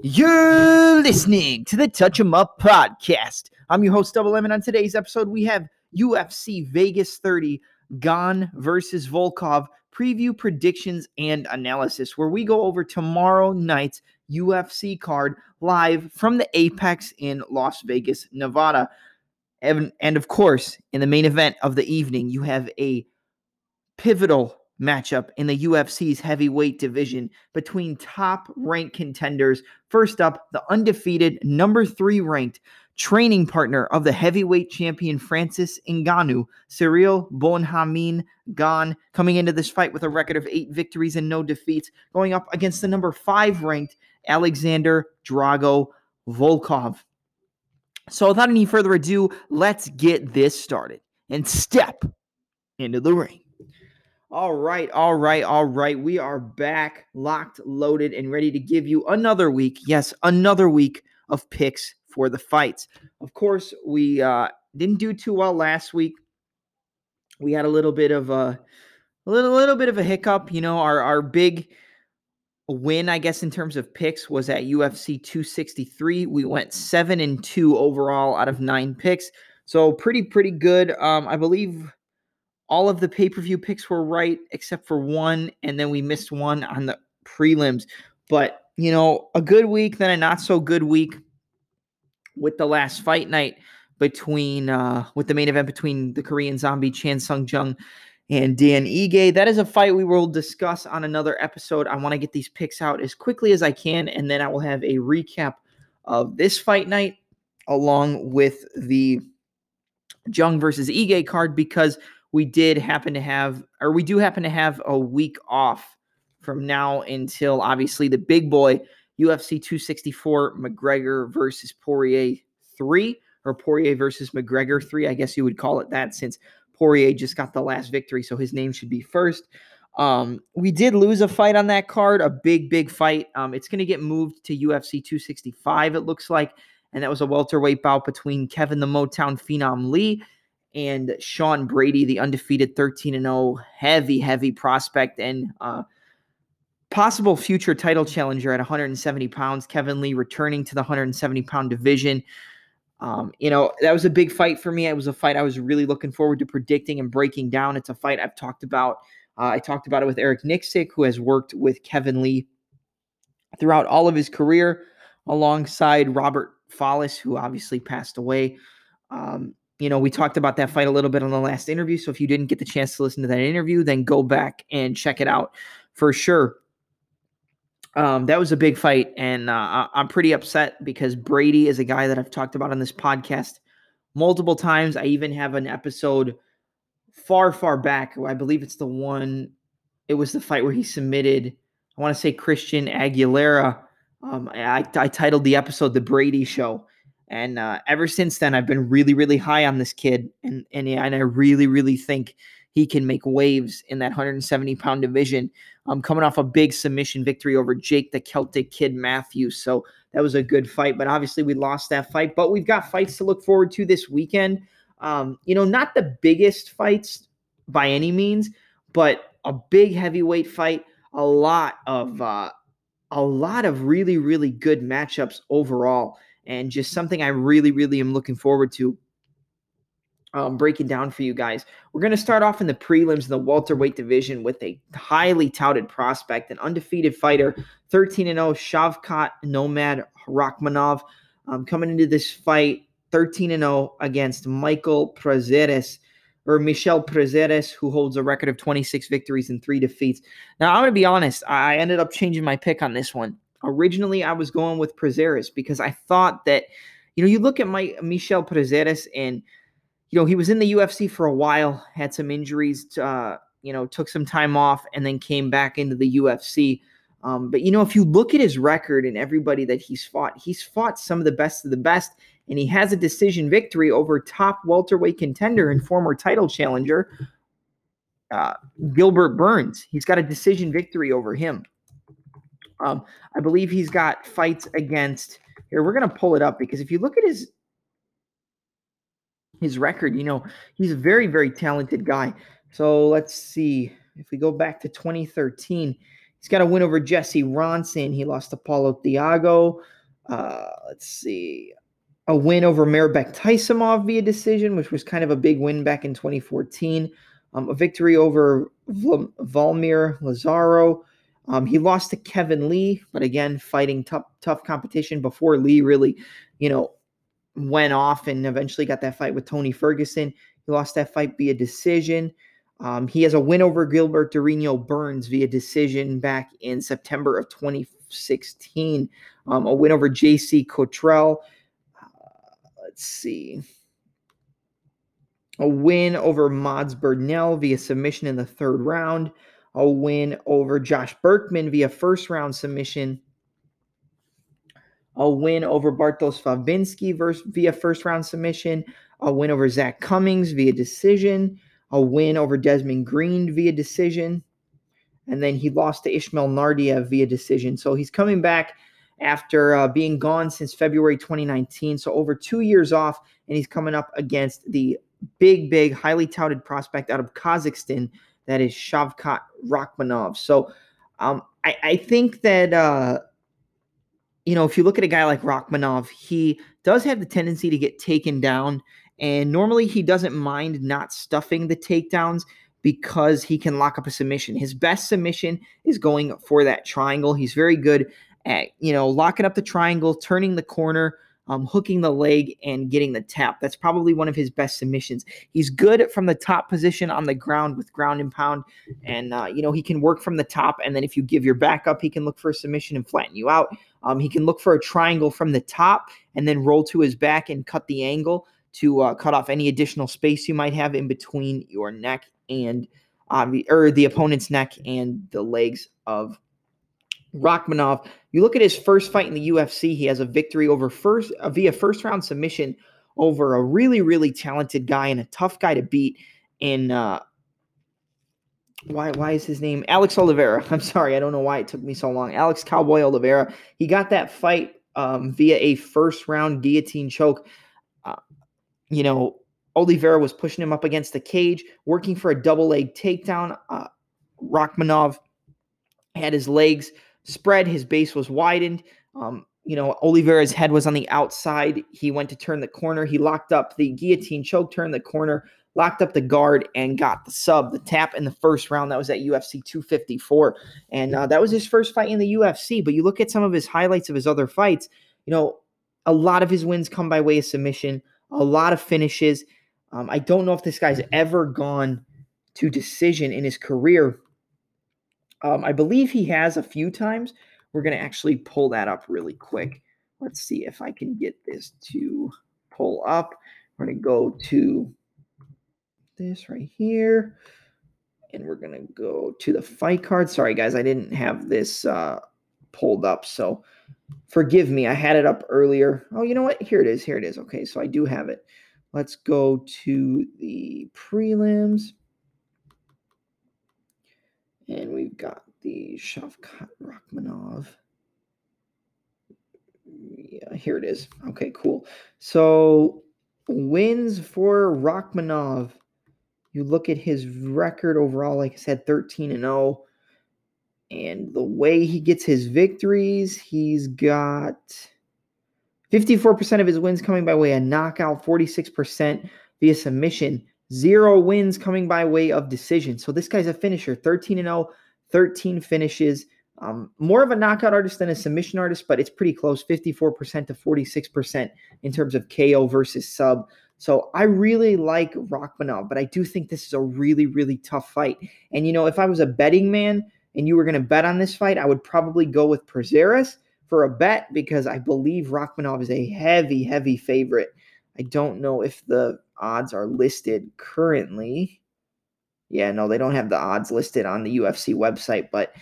You're listening to the Touch 'em Up podcast. I'm your host, Double M, and on today's episode, we have UFC Vegas 30 Gane versus Volkov preview, predictions, and analysis, where we go over tomorrow night's UFC card live from the Apex in Las Vegas, Nevada. And, and of course, in the main event of the evening, you have a pivotal matchup in the UFC's heavyweight division between top ranked contenders. First up, the undefeated number three ranked training partner of the heavyweight champion Francis Ngannou, Ciryl Bonhamine Gan, coming into this fight with a record of eight victories and no defeats, going up against the number five ranked Alexander Drago Volkov. So, without any further ado, let's get this started and step into the ring. All right, all right, all right. We are back, locked, loaded, and ready to give you another week. Yes, another week of picks for the fights. Of course, we uh, didn't do too well last week. We had a little bit of a, a little, little bit of a hiccup. You know, our our big win, I guess, in terms of picks was at UFC 263. We went seven and two overall out of nine picks, so pretty, pretty good. Um, I believe all of the pay per view picks were right except for one, and then we missed one on the prelims. But, you know, a good week, then a not so good week with the last fight night between, uh, with the main event between the Korean zombie Chan Sung Jung and Dan Ige. That is a fight we will discuss on another episode. I want to get these picks out as quickly as I can, and then I will have a recap of this fight night along with the Jung versus Ige card because we did happen to have, or we do happen to have a week off from now until obviously the big boy UFC 264 McGregor versus Poirier 3 or Poirier versus McGregor 3. I guess you would call it that since Poirier just got the last victory, so his name should be first. Um, we did lose a fight on that card, a big, big fight. Um, it's going to get moved to UFC 265, it looks like. And that was a welterweight bout between Kevin the Motown Phenom Lee and Sean Brady, the undefeated 13 and 0, heavy, heavy prospect and uh, possible future title challenger at 170 pounds. Kevin Lee returning to the 170 pound division. Um, you know, that was a big fight for me. It was a fight I was really looking forward to predicting and breaking down. It's a fight I've talked about. Uh, I talked about it with Eric Nicksick, who has worked with Kevin Lee throughout all of his career, alongside Robert Follis, who obviously passed away. Um, you know, we talked about that fight a little bit on the last interview. So if you didn't get the chance to listen to that interview, then go back and check it out for sure. Um, that was a big fight, and uh, I'm pretty upset because Brady is a guy that I've talked about on this podcast multiple times. I even have an episode far, far back. I believe it's the one. It was the fight where he submitted. I want to say Christian Aguilera. Um, I, I titled the episode "The Brady Show." And uh, ever since then, I've been really, really high on this kid, and and and I really, really think he can make waves in that 170 pound division. Um, coming off a big submission victory over Jake the Celtic Kid Matthews, so that was a good fight. But obviously, we lost that fight. But we've got fights to look forward to this weekend. Um, you know, not the biggest fights by any means, but a big heavyweight fight. A lot of uh, a lot of really, really good matchups overall and just something I really, really am looking forward to um, breaking down for you guys. We're going to start off in the prelims in the welterweight division with a highly touted prospect, an undefeated fighter, 13 0, Shavkat Nomad Rakhmonov, um, coming into this fight 13 0 against Michael Prazeres or Michel Prazeres, who holds a record of 26 victories and three defeats. Now, I'm going to be honest, I ended up changing my pick on this one. Originally, I was going with Prazeres because I thought that, you know, you look at my Michel Prazeres and, you know, he was in the UFC for a while, had some injuries, uh, you know, took some time off and then came back into the UFC. Um, but, you know, if you look at his record and everybody that he's fought, he's fought some of the best of the best, and he has a decision victory over top welterweight contender and former title challenger, uh, Gilbert Burns. He's got a decision victory over him. Um, I believe he's got fights against here. We're gonna pull it up because if you look at his his record, you know, he's a very, very talented guy. So let's see. If we go back to 2013, He's got a win over Jesse Ronson. He lost to Paulo Thiago. Uh, let's see. A win over Mairbek Taisumov via decision, which was kind of a big win back in 2014. Um, a victory over Val- Valmir Lazaro. Um, he lost to Kevin Lee, but again, fighting tough, tough competition before Lee really, you know, went off and eventually got that fight with Tony Ferguson. He lost that fight via decision. Um, he has a win over Gilbert Durinho Burns via decision back in September of 2016. Um, a win over JC Cottrell. Uh, let's see. A win over Mads Burnell via submission in the third round. A win over Josh Burkman via first round submission a win over Bartosz Fabinski via first round submission, a win over Zach Cummings via decision, a win over Desmond Green via decision, and then he lost to Ishmael Nardia via decision. So he's coming back after uh, being gone since February 2019. So over two years off, and he's coming up against the big, big, highly touted prospect out of Kazakhstan that is Shavkat Rakhmonov. So um, I, I, think that. Uh, you know, if you look at a guy like Rakhmonov, he does have the tendency to get taken down. And normally he doesn't mind not stuffing the takedowns because he can lock up a submission. His best submission is going for that triangle. He's very good at, you know, locking up the triangle, turning the corner, um, hooking the leg, and getting the tap. That's probably one of his best submissions. He's good from the top position on the ground with ground and pound. And, uh, you know, he can work from the top. And then if you give your back up, he can look for a submission and flatten you out. Um, he can look for a triangle from the top and then roll to his back and cut the angle to uh, cut off any additional space you might have in between your neck and um, or the opponent's neck and the legs of Rakhmonov. You look at his first fight in the UFC; he has a victory over first uh, via first round submission over a really really talented guy and a tough guy to beat in uh, why why is his name Alex Oliveira? I'm sorry, I don't know why it took me so long. Alex Cowboy Oliveira. He got that fight um, via a first round guillotine choke. Uh, you know, Oliveira was pushing him up against the cage, working for a double leg takedown. Uh, Rakhmonov had his legs spread, his base was widened. Um, you know, Oliveira's head was on the outside. He went to turn the corner. He locked up the guillotine choke, turned the corner, locked up the guard and got the sub, the tap in the first round. That was at UFC 254. And uh, that was his first fight in the UFC. But you look at some of his highlights of his other fights, you know, a lot of his wins come by way of submission, a lot of finishes. Um, I don't know if this guy's ever gone to decision in his career. Um, I believe he has a few times. We're going to actually pull that up really quick. Let's see if I can get this to pull up. We're going to go to this right here. And we're going to go to the fight card. Sorry, guys, I didn't have this uh, pulled up. So forgive me. I had it up earlier. Oh, you know what? Here it is. Here it is. Okay, so I do have it. Let's go to the prelims. And we've got the Shavkat Rakhmonov. Yeah, here it is. Okay, cool. So wins for Rakhmonov. You look at his record overall, like I said, 13 and 0. And the way he gets his victories, he's got 54% of his wins coming by way of knockout, 46% via submission, zero wins coming by way of decision. So this guy's a finisher, 13 and 0, 13 finishes. Um, more of a knockout artist than a submission artist, but it's pretty close 54% to 46% in terms of KO versus sub. So I really like Rakhmonov, but I do think this is a really, really tough fight. And you know, if I was a betting man and you were going to bet on this fight, I would probably go with Prazeres for a bet because I believe Rakhmonov is a heavy, heavy favorite. I don't know if the odds are listed currently. Yeah, no, they don't have the odds listed on the UFC website, but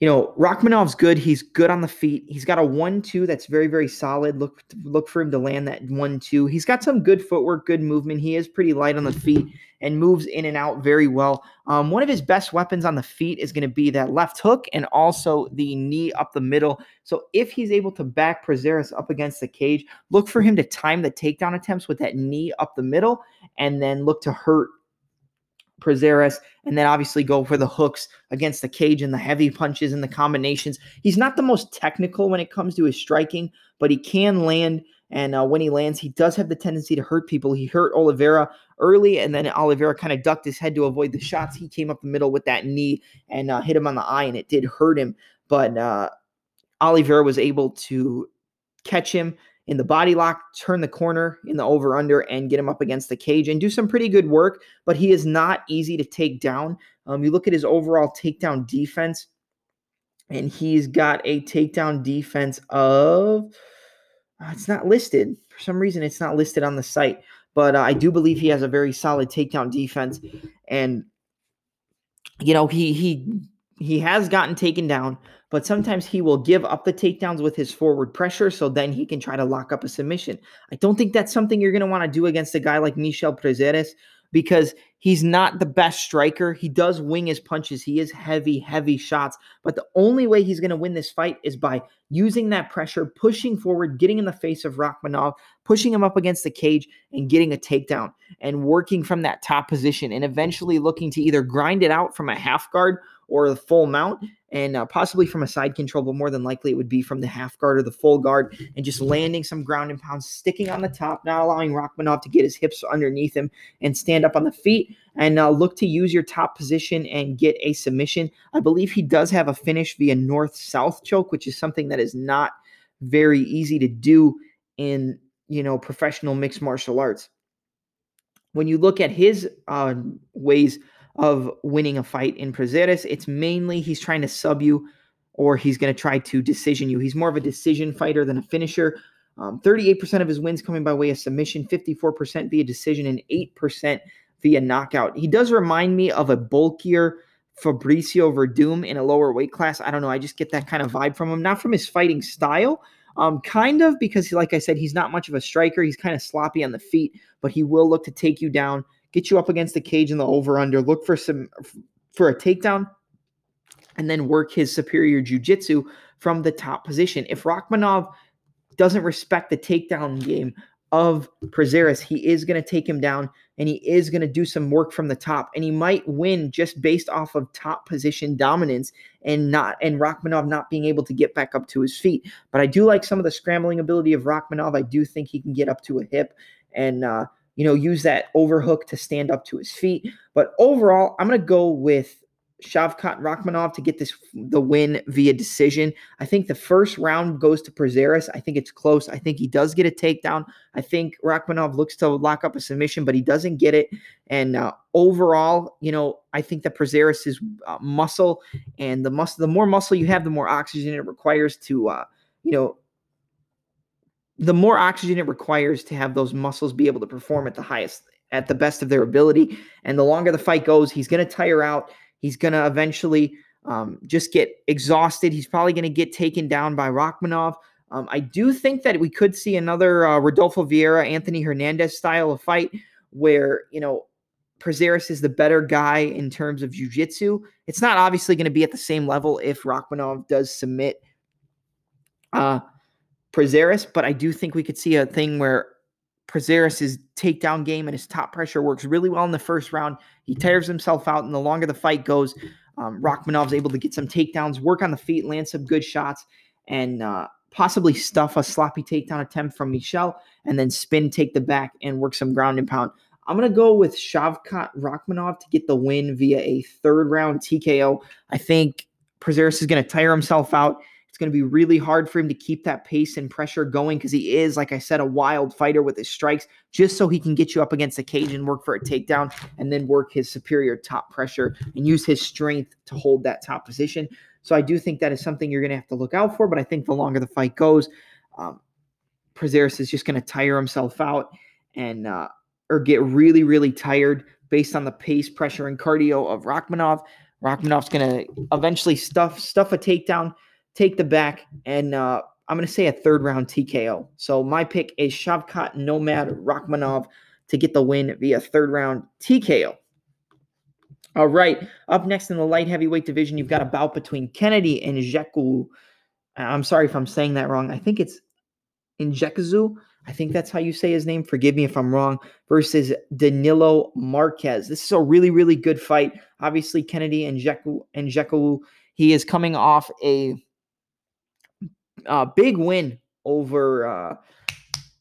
you know, Rakhmonov's good. He's good on the feet. He's got a one-two that's very, very solid. Look, look for him to land that one-two. He's got some good footwork, good movement. He is pretty light on the feet and moves in and out very well. Um, one of his best weapons on the feet is going to be that left hook and also the knee up the middle. So if he's able to back Prazeres up against the cage, look for him to time the takedown attempts with that knee up the middle, and then look to hurt Prazeres, and then obviously go for the hooks against the cage and the heavy punches and the combinations. He's not the most technical when it comes to his striking, but he can land. And uh, when he lands, he does have the tendency to hurt people. He hurt Oliveira early, and then Oliveira kind of ducked his head to avoid the shots. He came up the middle with that knee and uh, hit him on the eye, and it did hurt him. But uh, Oliveira was able to catch him in the body lock, turn the corner in the over under, and get him up against the cage and do some pretty good work. But he is not easy to take down. Um, you look at his overall takedown defense, and he's got a takedown defense of. Uh, it's not listed for some reason. It's not listed on the site, but uh, I do believe he has a very solid takedown defense, and you know he he he has gotten taken down, but sometimes he will give up the takedowns with his forward pressure so then he can try to lock up a submission. I don't think that's something you're going to want to do against a guy like Michel Prazeres because he's not the best striker. He does wing his punches. He is heavy, heavy shots. But the only way he's going to win this fight is by using that pressure, pushing forward, getting in the face of Rakhmonov, pushing him up against the cage, and getting a takedown and working from that top position and eventually looking to either grind it out from a half guard or the full mount and uh, possibly from a side control, but more than likely it would be from the half guard or the full guard and just landing some ground and pounds, sticking on the top, not allowing Rakhmonov to get his hips underneath him and stand up on the feet and uh, look to use your top position and get a submission. I believe he does have a finish via north south choke, which is something that is not very easy to do in you know professional mixed martial arts. When you look at his uh, ways of winning a fight in Prazeres. It's mainly he's trying to sub you or he's going to try to decision you. He's more of a decision fighter than a finisher. Um, 38% of his wins coming by way of submission, 54% via decision, and 8% via knockout. He does remind me of a bulkier Fabricio Werdum in a lower weight class. I don't know. I just get that kind of vibe from him. Not from his fighting style, um, kind of because, like I said, he's not much of a striker. He's kind of sloppy on the feet, but he will look to take you down get you up against the cage in the over under, look for some for a takedown, and then work his superior jujitsu from the top position. If Rakhmonov doesn't respect the takedown game of Prazeres, he is going to take him down and he is going to do some work from the top and he might win just based off of top position dominance and not and Rakhmonov not being able to get back up to his feet. But I do like some of the scrambling ability of Rakhmonov. I do think he can get up to a hip and uh, you know, use that overhook to stand up to his feet. But overall, I'm going to go with Shavkat Rakhmonov to get this the win via decision. I think the first round goes to Prazeres. I think it's close. I think he does get a takedown. I think Rakhmonov looks to lock up a submission, but he doesn't get it. And uh, overall, you know, I think that Prazeres is uh, muscle, and the muscle, the more muscle you have, the more oxygen it requires to, uh, you know, the more oxygen it requires to have those muscles be able to perform at the highest, at the best of their ability. And the longer the fight goes, he's going to tire out. He's going to eventually um, just get exhausted. He's probably going to get taken down by Rakhmonov. Um, I do think that we could see another uh, Rodolfo Vieira, Anthony Hernandez style of fight where, you know, Prazeres is the better guy in terms of jiu-jitsu. It's not obviously going to be at the same level if Rakhmonov does submit uh, Prazeres, but I do think we could see a thing where Prazeres' takedown game and his top pressure works really well in the first round. He tires himself out, and the longer the fight goes, um, Rakhmonov's able to get some takedowns, work on the feet, land some good shots, and uh, possibly stuff a sloppy takedown attempt from Michel, and then spin, take the back, and work some ground and pound. I'm going to go with Shavkat Rakhmonov to get the win via a third round TKO. I think Prazeres is going to tire himself out. It's going to be really hard for him to keep that pace and pressure going because he is, like I said, a wild fighter with his strikes, just so he can get you up against the cage and work for a takedown and then work his superior top pressure and use his strength to hold that top position. So I do think that is something you're going to have to look out for. But I think the longer the fight goes, um, Prazeres is just going to tire himself out and uh, or get really, really tired based on the pace, pressure, and cardio of Rakhmonov. Rakhmonov's going to eventually stuff stuff a takedown take the back, and uh, I'm going to say a third round TKO. So my pick is Shavkat Nomad Rakhmonov to get the win via third round TKO. All right, up next in the light heavyweight division, you've got a bout between Kennedy and Jeku. I'm sorry if I'm saying that wrong. I think it's Nzechukwu. I think that's how you say his name. Forgive me if I'm wrong. Versus Danilo Marquez. This is a really, really good fight. Obviously, Kennedy and Jeku and Jeku, he is coming off a, a big win over uh,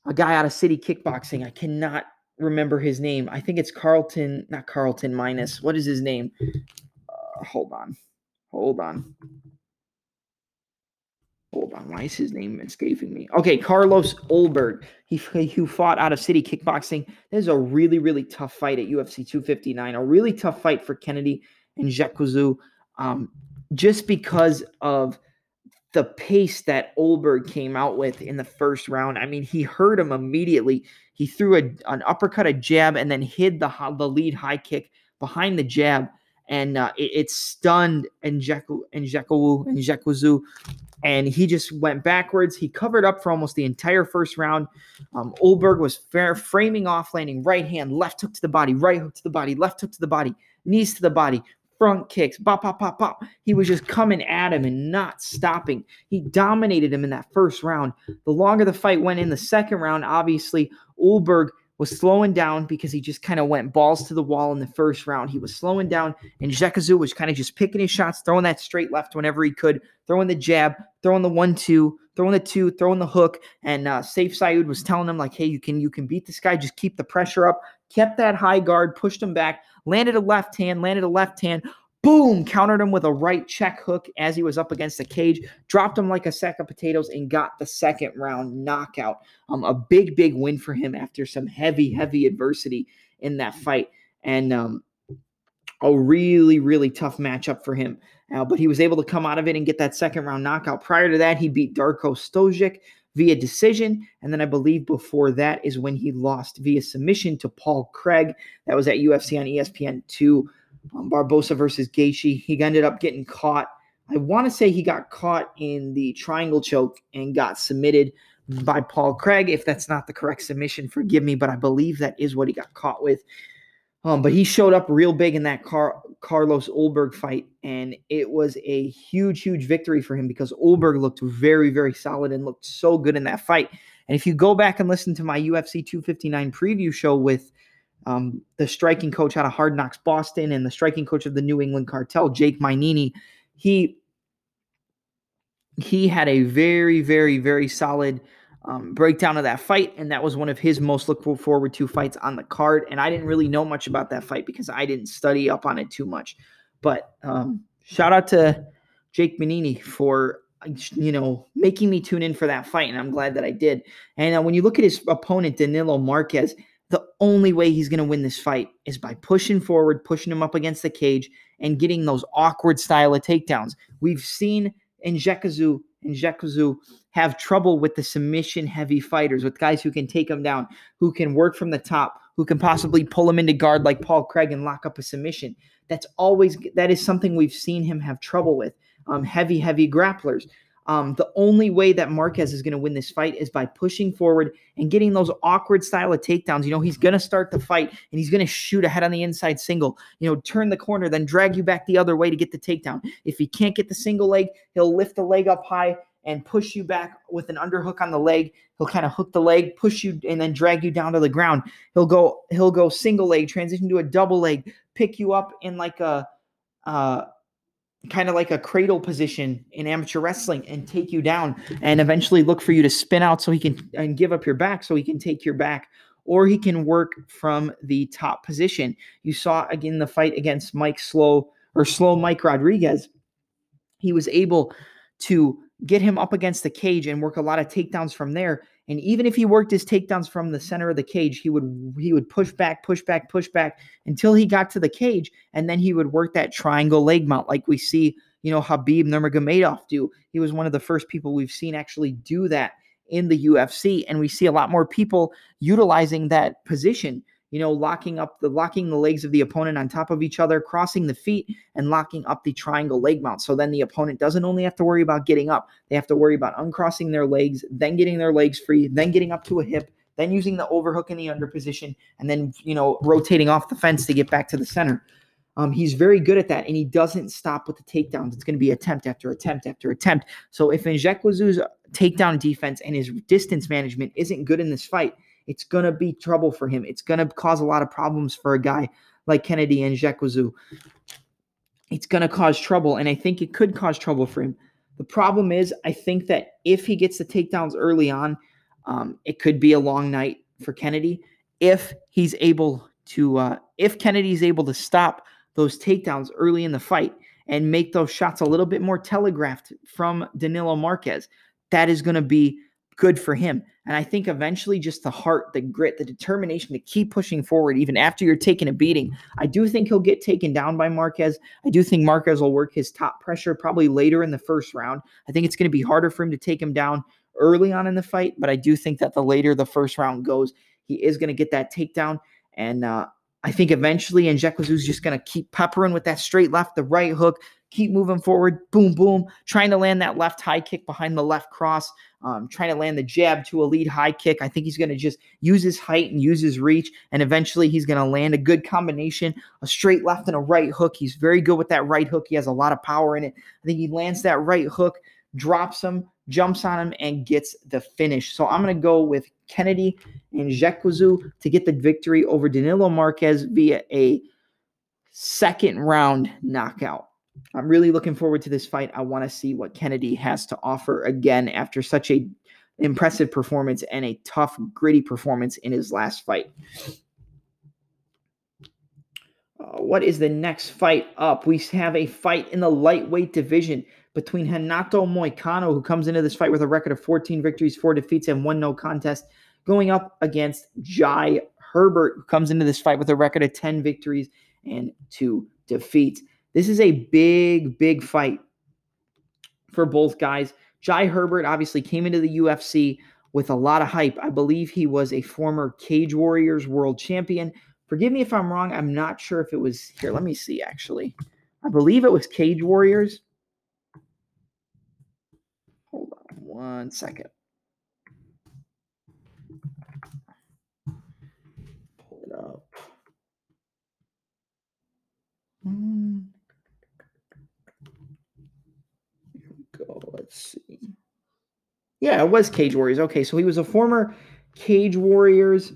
a guy out of City Kickboxing. I cannot remember his name. I think it's Carlton, not Carlton minus. What is his name? Uh, hold on. Hold on. Hold on. Why is his name escaping me? Okay, Carlos Ulberg. He, who fought out of City Kickboxing. This is a really, really tough fight at UFC 259. A really tough fight for Kennedy and Jacuzzu. Um, just because of the pace that Ulberg came out with in the first round. I mean, he hurt him immediately. He threw a, an uppercut, a jab, and then hid the the lead high kick behind the jab, and uh, it, it, stunned Njeku Njeku Njekuzu, and he just went backwards. He covered up for almost the entire first round. Um, Ulberg was fair, framing off, landing right hand, left hook to the body, right hook to the body, left hook to the body, knees to the body, front kicks, pop, pop, pop, pop. He was just coming at him and not stopping. He dominated him in that first round. The longer the fight went in the second round, obviously, Ulberg was slowing down because he just kind of went balls to the wall in the first round. He was slowing down, and Jekazu was kind of just picking his shots, throwing that straight left whenever he could, throwing the jab, throwing the one two, throwing the two, throwing the hook. And uh, Sayif Saud was telling him like, "Hey, you can you can beat this guy. Just keep the pressure up." Kept that high guard, pushed him back, landed a left hand, landed a left hand, boom, countered him with a right check hook as he was up against the cage, dropped him like a sack of potatoes, and got the second round knockout. Um, a big, big win for him after some heavy, heavy adversity in that fight. And um, a really, really tough matchup for him. Uh, but he was able to come out of it and get that second round knockout. Prior to that, he beat Darko Stosic via decision. And then I believe before that is when he lost via submission to Paul Craig. That was at UFC on ESPN 2. Um, Barbosa versus Gaethje. He ended up getting caught. I want to say he got caught in the triangle choke and got submitted by Paul Craig. If that's not the correct submission, forgive me, but I believe that is what he got caught with. Um, but he showed up real big in that Car- Carlos Ulberg fight, and it was a huge, huge victory for him because Ulberg looked very, very solid and looked so good in that fight. And if you go back and listen to my UFC 259 preview show with um, the striking coach out of Hard Knocks Boston and the striking coach of the New England Cartel, Jake Minini, he he had a very, very, very solid um, breakdown of that fight, and that was one of his most look forward to fights on the card. And I didn't really know much about that fight because I didn't study up on it too much. But um, shout out to Jake Manini for you know making me tune in for that fight, and I'm glad that I did. And uh, when you look at his opponent Danilo Marquez, the only way he's going to win this fight is by pushing forward, pushing him up against the cage, and getting those awkward style of takedowns. We've seen Njekazu and Jekazu have trouble with the submission heavy fighters, with guys who can take them down, who can work from the top, who can possibly pull him into guard like Paul Craig and lock up a submission. That's always that is something we've seen him have trouble with. Um, heavy, heavy grapplers. Um, the only way that Marquez is going to win this fight is by pushing forward and getting those awkward style of takedowns. You know, he's going to start the fight and he's going to shoot ahead on the inside single, you know, turn the corner, then drag you back the other way to get the takedown. If he can't get the single leg, he'll lift the leg up high and push you back with an underhook on the leg. He'll kind of hook the leg, push you, and then drag you down to the ground. He'll go, he'll go single leg, transition to a double leg, pick you up in like a, uh, kind of like a cradle position in amateur wrestling and take you down and eventually look for you to spin out so he can and give up your back so he can take your back or he can work from the top position. You saw again the fight against Mike Slow or Slow Mike Rodriguez. He was able to get him up against the cage and work a lot of takedowns from there. And even if he worked his takedowns from the center of the cage, he would he would push back, push back, push back until he got to the cage, and then he would work that triangle leg mount like we see, you know, Khabib Nurmagomedov do. He was one of the first people we've seen actually do that in the UFC, and we see a lot more people utilizing that position you know, locking up the locking the legs of the opponent on top of each other, crossing the feet, and locking up the triangle leg mount. So then the opponent doesn't only have to worry about getting up, they have to worry about uncrossing their legs, then getting their legs free, then getting up to a hip, then using the overhook in the under position, and then you know rotating off the fence to get back to the center. Um, he's very good at that, and he doesn't stop with the takedowns. It's going to be attempt after attempt after attempt. So if Nzechukwu takedown defense and his distance management isn't good in this fight, it's going to be trouble for him. It's going to cause a lot of problems for a guy like Kennedy and Nzechukwu. It's going to cause trouble, and I think it could cause trouble for him. The problem is, I think that if he gets the takedowns early on, um, it could be a long night for Kennedy. If he's able to, uh, if Kennedy's able to stop those takedowns early in the fight and make those shots a little bit more telegraphed from Danilo Marquez, that is going to be good for him. And I think eventually just the heart, the grit, the determination to keep pushing forward, even after you're taking a beating. I do think he'll get taken down by Marquez. I do think Marquez will work his top pressure probably later in the first round. I think it's going to be harder for him to take him down early on in the fight, but I do think that the later the first round goes, he is going to get that takedown. And uh, I think eventually Nzechukwu just going to keep peppering with that straight left, the right hook, keep moving forward, boom, boom, trying to land that left high kick behind the left cross, um, trying to land the jab to a lead high kick. I think he's going to just use his height and use his reach, and eventually he's going to land a good combination, a straight left and a right hook. He's very good with that right hook. He has a lot of power in it. I think he lands that right hook, drops him, jumps on him, and gets the finish. So I'm going to go with Kennedy and Nzechukwu to get the victory over Danilo Marquez via a second round knockout. I'm really looking forward to this fight. I want to see what Kennedy has to offer again after such a impressive performance and a tough, gritty performance in his last fight. Uh, what is the next fight up? We have a fight in the lightweight division between Renato Moicano, who comes into this fight with a record of 14 victories, four defeats, and one no contest, going up against Jai Herbert, who comes into this fight with a record of 10 victories and two defeats. This is a big, big fight for both guys. Jai Herbert obviously came into the UFC with a lot of hype. I believe he was a former Cage Warriors world champion. Forgive me if I'm wrong. I'm not sure if it was here. Let me see, actually. I believe it was Cage Warriors. Hold on one second. Pull it up. Hmm. go. Let's see. Yeah, it was Cage Warriors. Okay, so he was a former Cage Warriors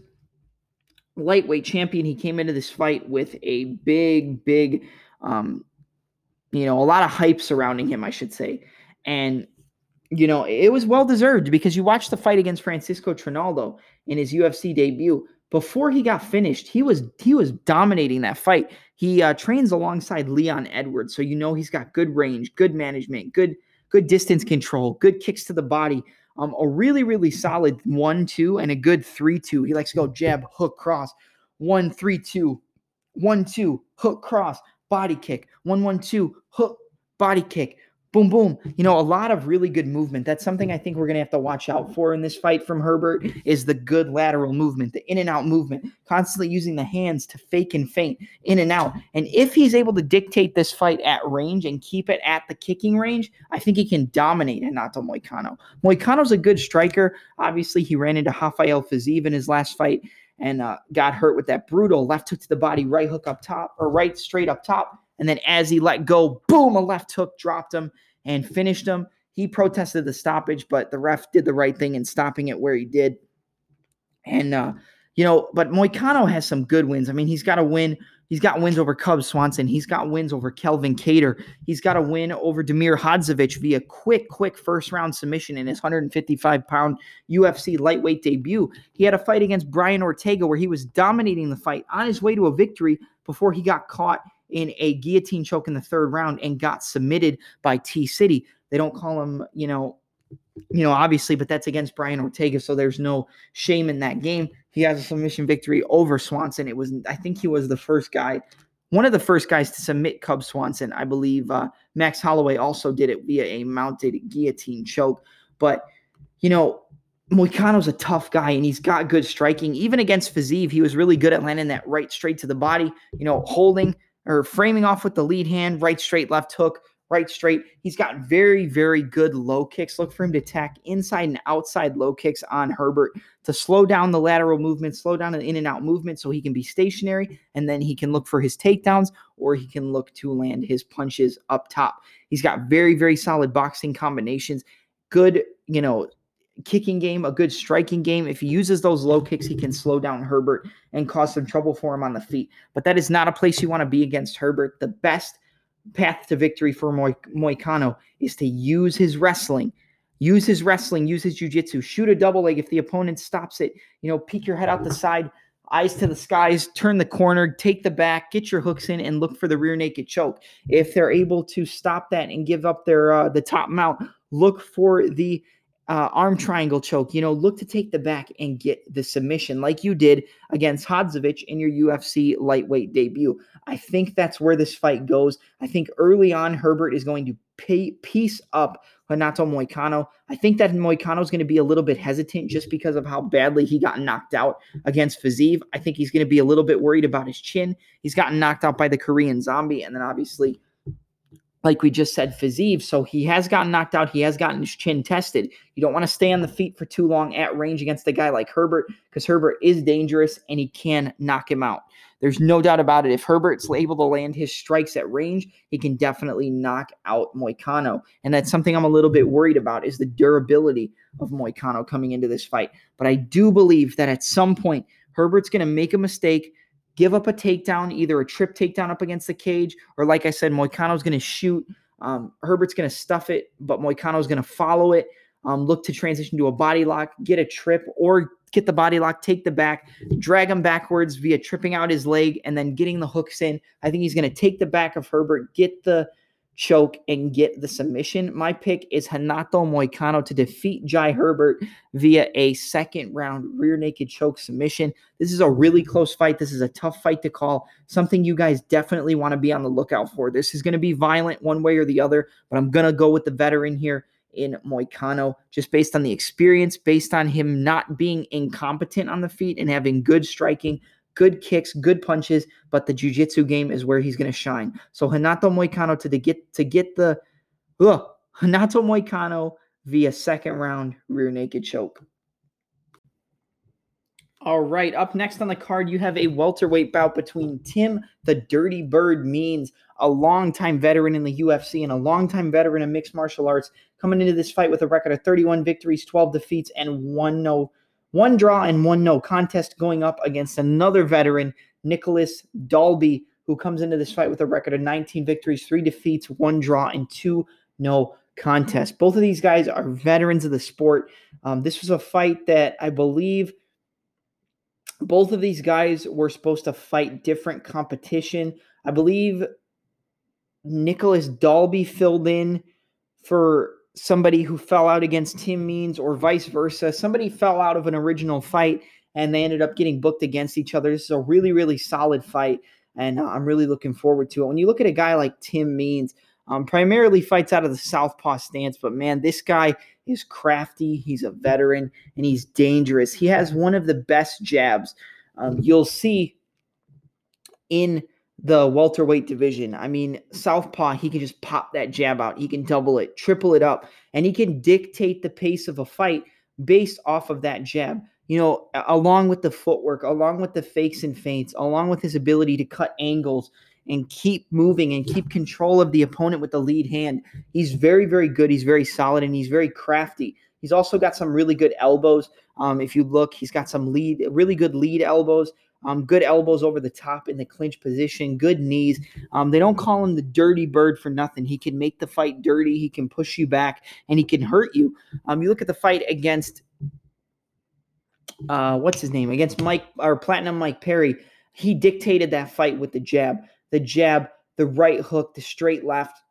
lightweight champion. He came into this fight with a big, big, um, you know, a lot of hype surrounding him, I should say. And, you know, it was well deserved because you watched the fight against Francisco Trinaldo in his UFC debut. Before he got finished, he was he was dominating that fight. He uh, trains alongside Leon Edwards, so you know he's got good range, good management, good good distance control, good kicks to the body. Um, a really, really solid one, two, and a good three, two. He likes to go jab, hook, cross, one, three, two, one, two, hook, cross, body kick, one, one, two, hook, body kick, boom, boom. You know, a lot of really good movement. That's something I think we're going to have to watch out for in this fight from Herbert is the good lateral movement, the in and out movement, constantly using the hands to fake and feint in and out. And if he's able to dictate this fight at range and keep it at the kicking range, I think he can dominate Renato Moicano. Moicano's a good striker. Obviously, he ran into Rafael Fiziev in his last fight and uh, got hurt with that brutal left hook to the body, right hook up top, or right straight up top and then as he let go, boom, a left hook dropped him and finished him. He protested the stoppage, but the ref did the right thing in stopping it where he did. And, uh, you know, but Moicano has some good wins. I mean, he's got a win. He's got wins over Cub Swanson. He's got wins over Calvin Kattar. He's got a win over Damir Hadzovic via quick, quick first round submission in his 155 pound UFC lightweight debut. He had a fight against Brian Ortega where he was dominating the fight on his way to a victory before he got caught in a guillotine choke in the third round and got submitted by T City. They don't call him, you know, you know, obviously, but that's against Brian Ortega, so there's no shame in that game. He has a submission victory over Swanson. It was, I think, he was the first guy, one of the first guys to submit Cub Swanson. I believe uh, Max Holloway also did it via a mounted guillotine choke. But you know, Moicano's a tough guy and he's got good striking. Even against Fiziev, he was really good at landing that right straight to the body. You know, holding or framing off with the lead hand, right straight, left hook, right straight. He's got very, very good low kicks. Look for him to attack inside and outside low kicks on Herbert to slow down the lateral movement, slow down the in and out movement so he can be stationary. And then he can look for his takedowns or he can look to land his punches up top. He's got very, very solid boxing combinations. Good, you know, kicking game, a good striking game. If he uses those low kicks, he can slow down Herbert and cause some trouble for him on the feet. But that is not a place you want to be against Herbert. The best path to victory for Moy- Moicano is to use his wrestling. Use his wrestling, use his jujitsu, shoot a double leg if the opponent stops it. You know, peek your head out the side, eyes to the skies, turn the corner, take the back, get your hooks in, and look for the rear naked choke. If they're able to stop that and give up their uh, the top mount, look for the uh, arm triangle choke. You know, look to take the back and get the submission like you did against Hadzovic in your UFC lightweight debut. I think that's where this fight goes. I think early on, Herbert is going to pay, piece up Renato Moicano. I think that Moicano is going to be a little bit hesitant just because of how badly he got knocked out against Fiziev. I think he's going to be a little bit worried about his chin. He's gotten knocked out by the Korean zombie, and then obviously like we just said, Fiziev. So he has gotten knocked out. He has gotten his chin tested. You don't want to stay on the feet for too long at range against a guy like Herbert because Herbert is dangerous and he can knock him out. There's no doubt about it. If Herbert's able to land his strikes at range, he can definitely knock out Moicano. And that's something I'm a little bit worried about is the durability of Moicano coming into this fight. But I do believe that at some point, Herbert's going to make a mistake give up a takedown, either a trip takedown up against the cage, or like I said, Moicano's going to shoot. Um, Herbert's going to stuff it, but Moicano's going to follow it. Um, look to transition to a body lock, get a trip, or get the body lock, take the back, drag him backwards via tripping out his leg, and then getting the hooks in. I think he's going to take the back of Herbert, get the choke and get the submission. My pick is Renato Moicano to defeat Jai Herbert via a second round rear naked choke submission. This is a really close fight. This is a tough fight to call. Something you guys definitely want to be on the lookout for. This is going to be violent one way or the other, but I'm going to go with the veteran here in Moicano just based on the experience, based on him not being incompetent on the feet and having good striking good kicks, good punches, but the jiu-jitsu game is where he's going to shine. So Renato Moicano to the get to get the ugh, Renato Moicano via second round rear naked choke. All right, up next on the card, you have a welterweight bout between Tim the Dirty Bird Means, a longtime veteran in the UFC and a longtime veteran in mixed martial arts, coming into this fight with a record of 31 victories, 12 defeats, and one no one draw and one no contest going up against another veteran, Nicolas Dalby, who comes into this fight with a record of 19 victories, three defeats, one draw, and two no contests. Both of these guys are veterans of the sport. Um, this was a fight that I believe both of these guys were supposed to fight different competition. I believe Nicolas Dalby filled in for somebody who fell out against Tim Means or vice versa. Somebody fell out of an original fight and they ended up getting booked against each other. This is a really, really solid fight, and uh, I'm really looking forward to it. When you look at a guy like Tim Means, um, primarily fights out of the southpaw stance, but man, this guy is crafty. He's a veteran and he's dangerous. He has one of the best jabs um, you'll see in the welterweight division. I mean, Southpaw, he can just pop that jab out. He can double it, triple it up, and he can dictate the pace of a fight based off of that jab. You know, along with the footwork, along with the fakes and feints, along with his ability to cut angles and keep moving and keep control of the opponent with the lead hand. He's very, very good. He's very solid and he's very crafty. He's also got some really good elbows. Um, if you look, he's got some lead, really good lead elbows. Um, good elbows over the top in the clinch position, good knees. Um, they don't call him the dirty bird for nothing. He can make the fight dirty, he can push you back, and he can hurt you. Um, you look at the fight against uh, what's his name? Against Mike or Platinum Mike Perry. He dictated that fight with the jab, the jab, the right hook, the straight left.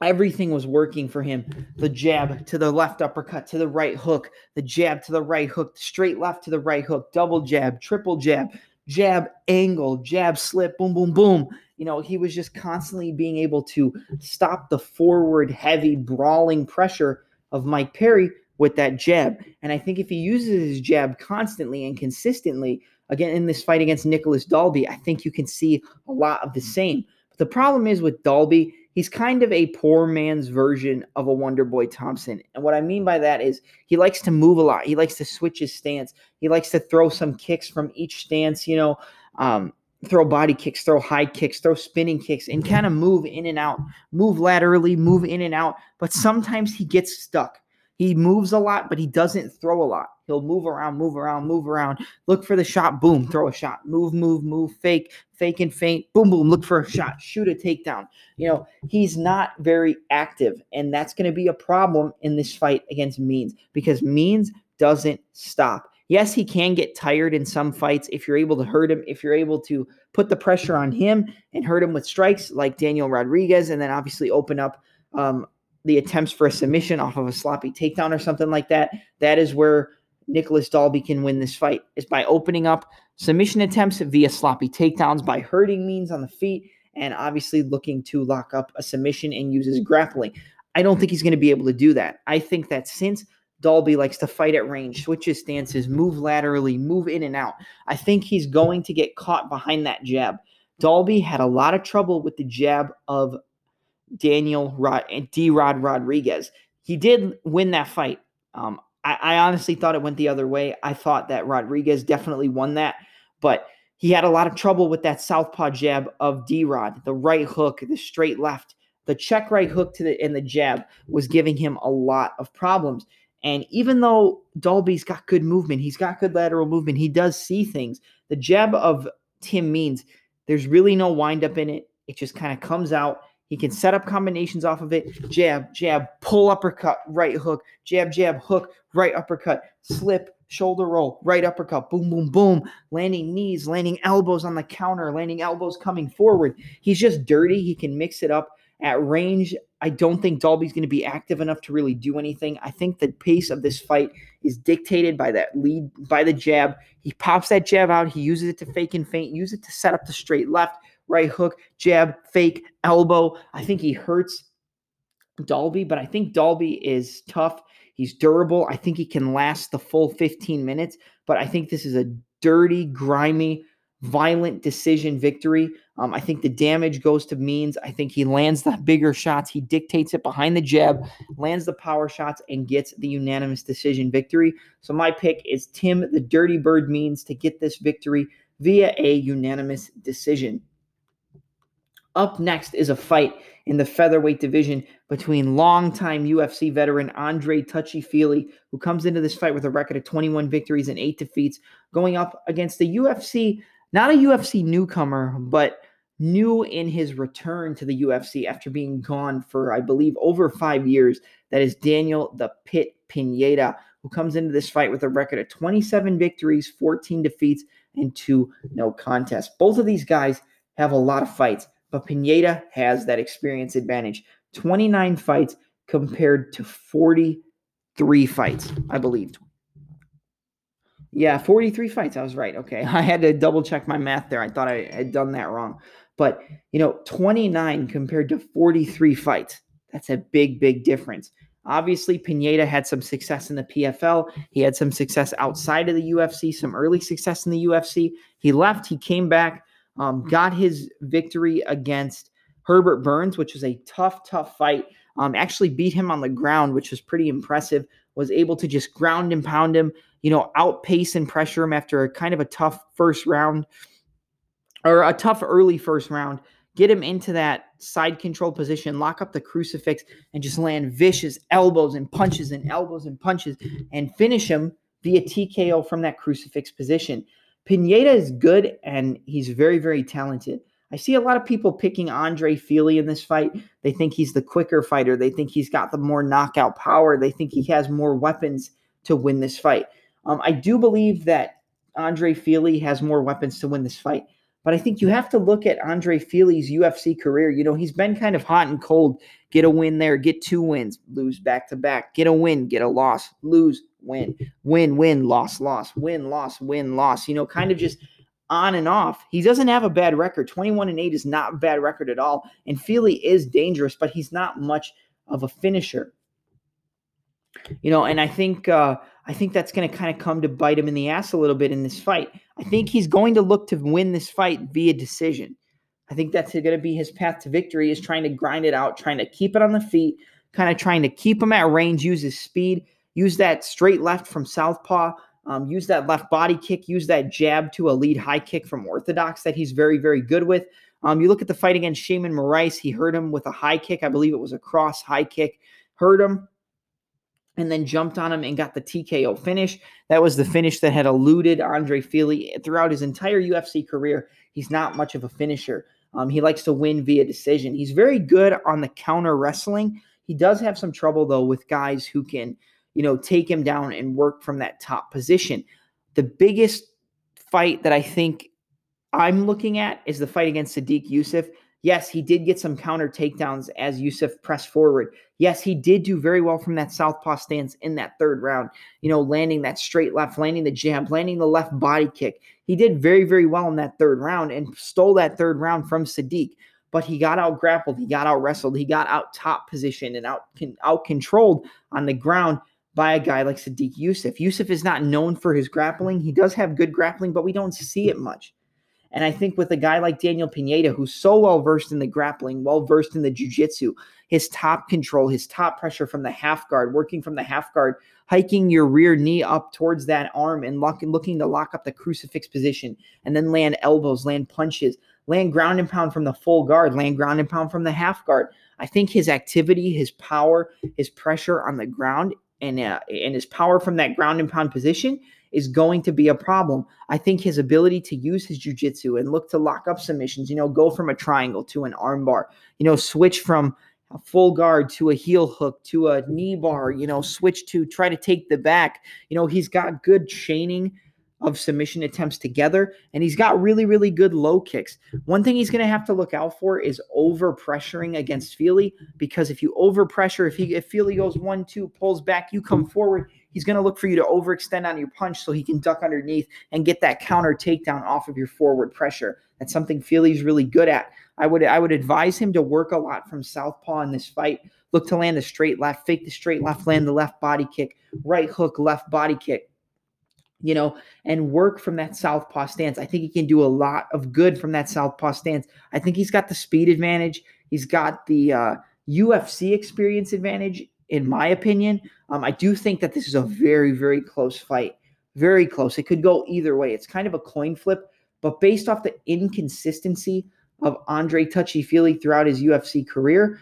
Everything was working for him. The jab to the left uppercut to the right hook, the jab to the right hook, straight left to the right hook, double jab, triple jab, jab angle, jab slip, boom, boom, boom. You know, he was just constantly being able to stop the forward heavy brawling pressure of Mike Perry with that jab. And I think if he uses his jab constantly and consistently, again, in this fight against Nicolas Dalby, I think you can see a lot of the same. But the problem is with Dalby, he's kind of a poor man's version of a Wonder Boy Thompson. And what I mean by that is he likes to move a lot. He likes to switch his stance. He likes to throw some kicks from each stance, you know, um, throw body kicks, throw high kicks, throw spinning kicks, and kind of move in and out, move laterally, move in and out. But sometimes he gets stuck. He moves a lot, but he doesn't throw a lot. He'll move around, move around, move around, look for the shot, boom, throw a shot, move, move, move, fake, fake and faint, boom, boom, look for a shot, shoot a takedown. You know, he's not very active, and that's going to be a problem in this fight against Means because Means doesn't stop. Yes, he can get tired in some fights if you're able to hurt him, if you're able to put the pressure on him and hurt him with strikes like Daniel Rodriguez, and then obviously open up um, the attempts for a submission off of a sloppy takedown or something like that. That is where Nicolas Dalby can win this fight is by opening up submission attempts via sloppy takedowns, by hurting Means on the feet, and obviously looking to lock up a submission and uses grappling. I don't think he's going to be able to do that. I think that since Dalby likes to fight at range, switches stances, move laterally, move in and out, I think he's going to get caught behind that jab. Dalby had a lot of trouble with the jab of Daniel Rod D Rod Rodriguez. He did win that fight. Um, I, I honestly thought it went the other way. I thought that Rodriguez definitely won that, but he had a lot of trouble with that southpaw jab of D Rod, the right hook, the straight left, the check right hook to the and the jab was giving him a lot of problems. And even though Dalby's got good movement, he's got good lateral movement, he does see things. The jab of Tim Means there's really no windup in it. It just kind of comes out he can set up combinations off of it. Jab, jab, pull uppercut, right hook, jab, jab, hook, right uppercut, slip, shoulder roll, right uppercut, boom, boom, boom, landing knees, landing elbows on the counter, landing elbows coming forward. He's just dirty. He can mix it up at range. I don't think Dalby's going to be active enough to really do anything. I think the pace of this fight is dictated by that lead, by the jab. He pops that jab out. He uses it to fake and feint, use it to set up the straight left right hook, jab, fake, elbow. I think he hurts Dalby, but I think Dalby is tough. He's durable. I think he can last the full 15 minutes, but I think this is a dirty, grimy, violent decision victory. Um, I think the damage goes to Means. I think he lands the bigger shots. He dictates it behind the jab, lands the power shots, and gets the unanimous decision victory. So my pick is Tim the Dirty Bird Means to get this victory via a unanimous decision. Up next is a fight in the featherweight division between longtime UFC veteran Andre Touchy Fili, who comes into this fight with a record of 21 victories and eight defeats, going up against the UFC, not a UFC newcomer, but new in his return to the UFC after being gone for, I believe, over five years. That is Daniel the Pit Pineda, who comes into this fight with a record of 27 victories, 14 defeats, and two no contests. Both of these guys have a lot of fights but Pineda has that experience advantage. 29 fights compared to 43 fights, I believe. Yeah, 43 fights. I was right. Okay. I had to double check my math there. I thought I had done that wrong. But, you know, 29 compared to 43 fights. That's a big, big difference. Obviously, Pineda had some success in the PFL. He had some success outside of the UFC, some early success in the UFC. He left, he came back, um, got his victory against Herbert Burns, which was a tough, tough fight. Um, actually beat him on the ground, which was pretty impressive. Was able to just ground and pound him, you know, outpace and pressure him after a kind of a tough first round or a tough early first round. Get him into that side control position, lock up the crucifix, and just land vicious elbows and punches and elbows and punches and finish him via TKO from that crucifix position. Pineda is good and he's very, very talented. I see a lot of people picking Andre Fili in this fight. They think he's the quicker fighter. They think he's got the more knockout power. They think he has more weapons to win this fight. Um, I do believe that Andre Fili has more weapons to win this fight. But I think you have to look at Andre Fili's UFC career. You know, he's been kind of hot and cold. Get a win there, get two wins, lose back to back. Get a win, get a loss, lose, win, win, win, loss, loss, win, loss, win, loss. You know, kind of just on and off. He doesn't have a bad record. 21 and 8 is not a bad record at all. And Fili is dangerous, but he's not much of a finisher. You know, and I think uh, I think that's going to kind of come to bite him in the ass a little bit in this fight. I think he's going to look to win this fight via decision. I think that's going to be his path to victory is trying to grind it out, trying to keep it on the feet, kind of trying to keep him at range, use his speed, use that straight left from southpaw, um, use that left body kick, use that jab to a lead high kick from orthodox that he's very, very good with. Um, you look at the fight against Sheymon Moraes, he hurt him with a high kick. I believe it was a cross high kick, hurt him, and then jumped on him and got the TKO finish. That was the finish that had eluded Andre Fili throughout his entire UFC career. He's not much of a finisher. Um, he likes to win via decision. He's very good on the counter wrestling. He does have some trouble though with guys who can, you know, take him down and work from that top position. The biggest fight that I think I'm looking at is the fight against Sodiq Yusuff. Yes, he did get some counter takedowns as Yusuff pressed forward. Yes, he did do very well from that southpaw stance in that third round, you know, landing that straight left, landing the jab, landing the left body kick. He did very, very well in that third round and stole that third round from Sodiq. But he got out grappled, he got out wrestled, he got out top position and out, out controlled on the ground by a guy like Sodiq Yusuff. Yusuff is not known for his grappling. He does have good grappling, but we don't see it much. And I think with a guy like Daniel Pineda, who's so well versed in the grappling, well versed in the jujitsu, his top control, his top pressure from the half guard, working from the half guard, hiking your rear knee up towards that arm and lock, looking to lock up the crucifix position, and then land elbows, land punches, land ground and pound from the full guard, land ground and pound from the half guard. I think his activity, his power, his pressure on the ground, and uh, and his power from that ground and pound position is going to be a problem. I think his ability to use his jujitsu and look to lock up submissions, you know, go from a triangle to an armbar, you know, switch from a full guard to a heel hook to a knee bar, you know, switch to try to take the back. You know, he's got good chaining of submission attempts together, and he's got really, really good low kicks. One thing he's going to have to look out for is over pressuring against Fili, because if you over pressure, if he if Fili goes one, two, pulls back, you come forward, he's going to look for you to overextend on your punch so he can duck underneath and get that counter takedown off of your forward pressure. That's something Fili's really good at. I would I would advise him to work a lot from southpaw in this fight. Look to land a straight left, fake the straight left, land the left body kick, right hook, left body kick you know, and work from that southpaw stance. I think he can do a lot of good from that southpaw stance. I think he's got the speed advantage. He's got the uh, UFC experience advantage, in my opinion. Um, I do think that this is a very, very close fight. Very close. It could go either way. It's kind of a coin flip, but based off the inconsistency of Andre Touchy Fili throughout his UFC career,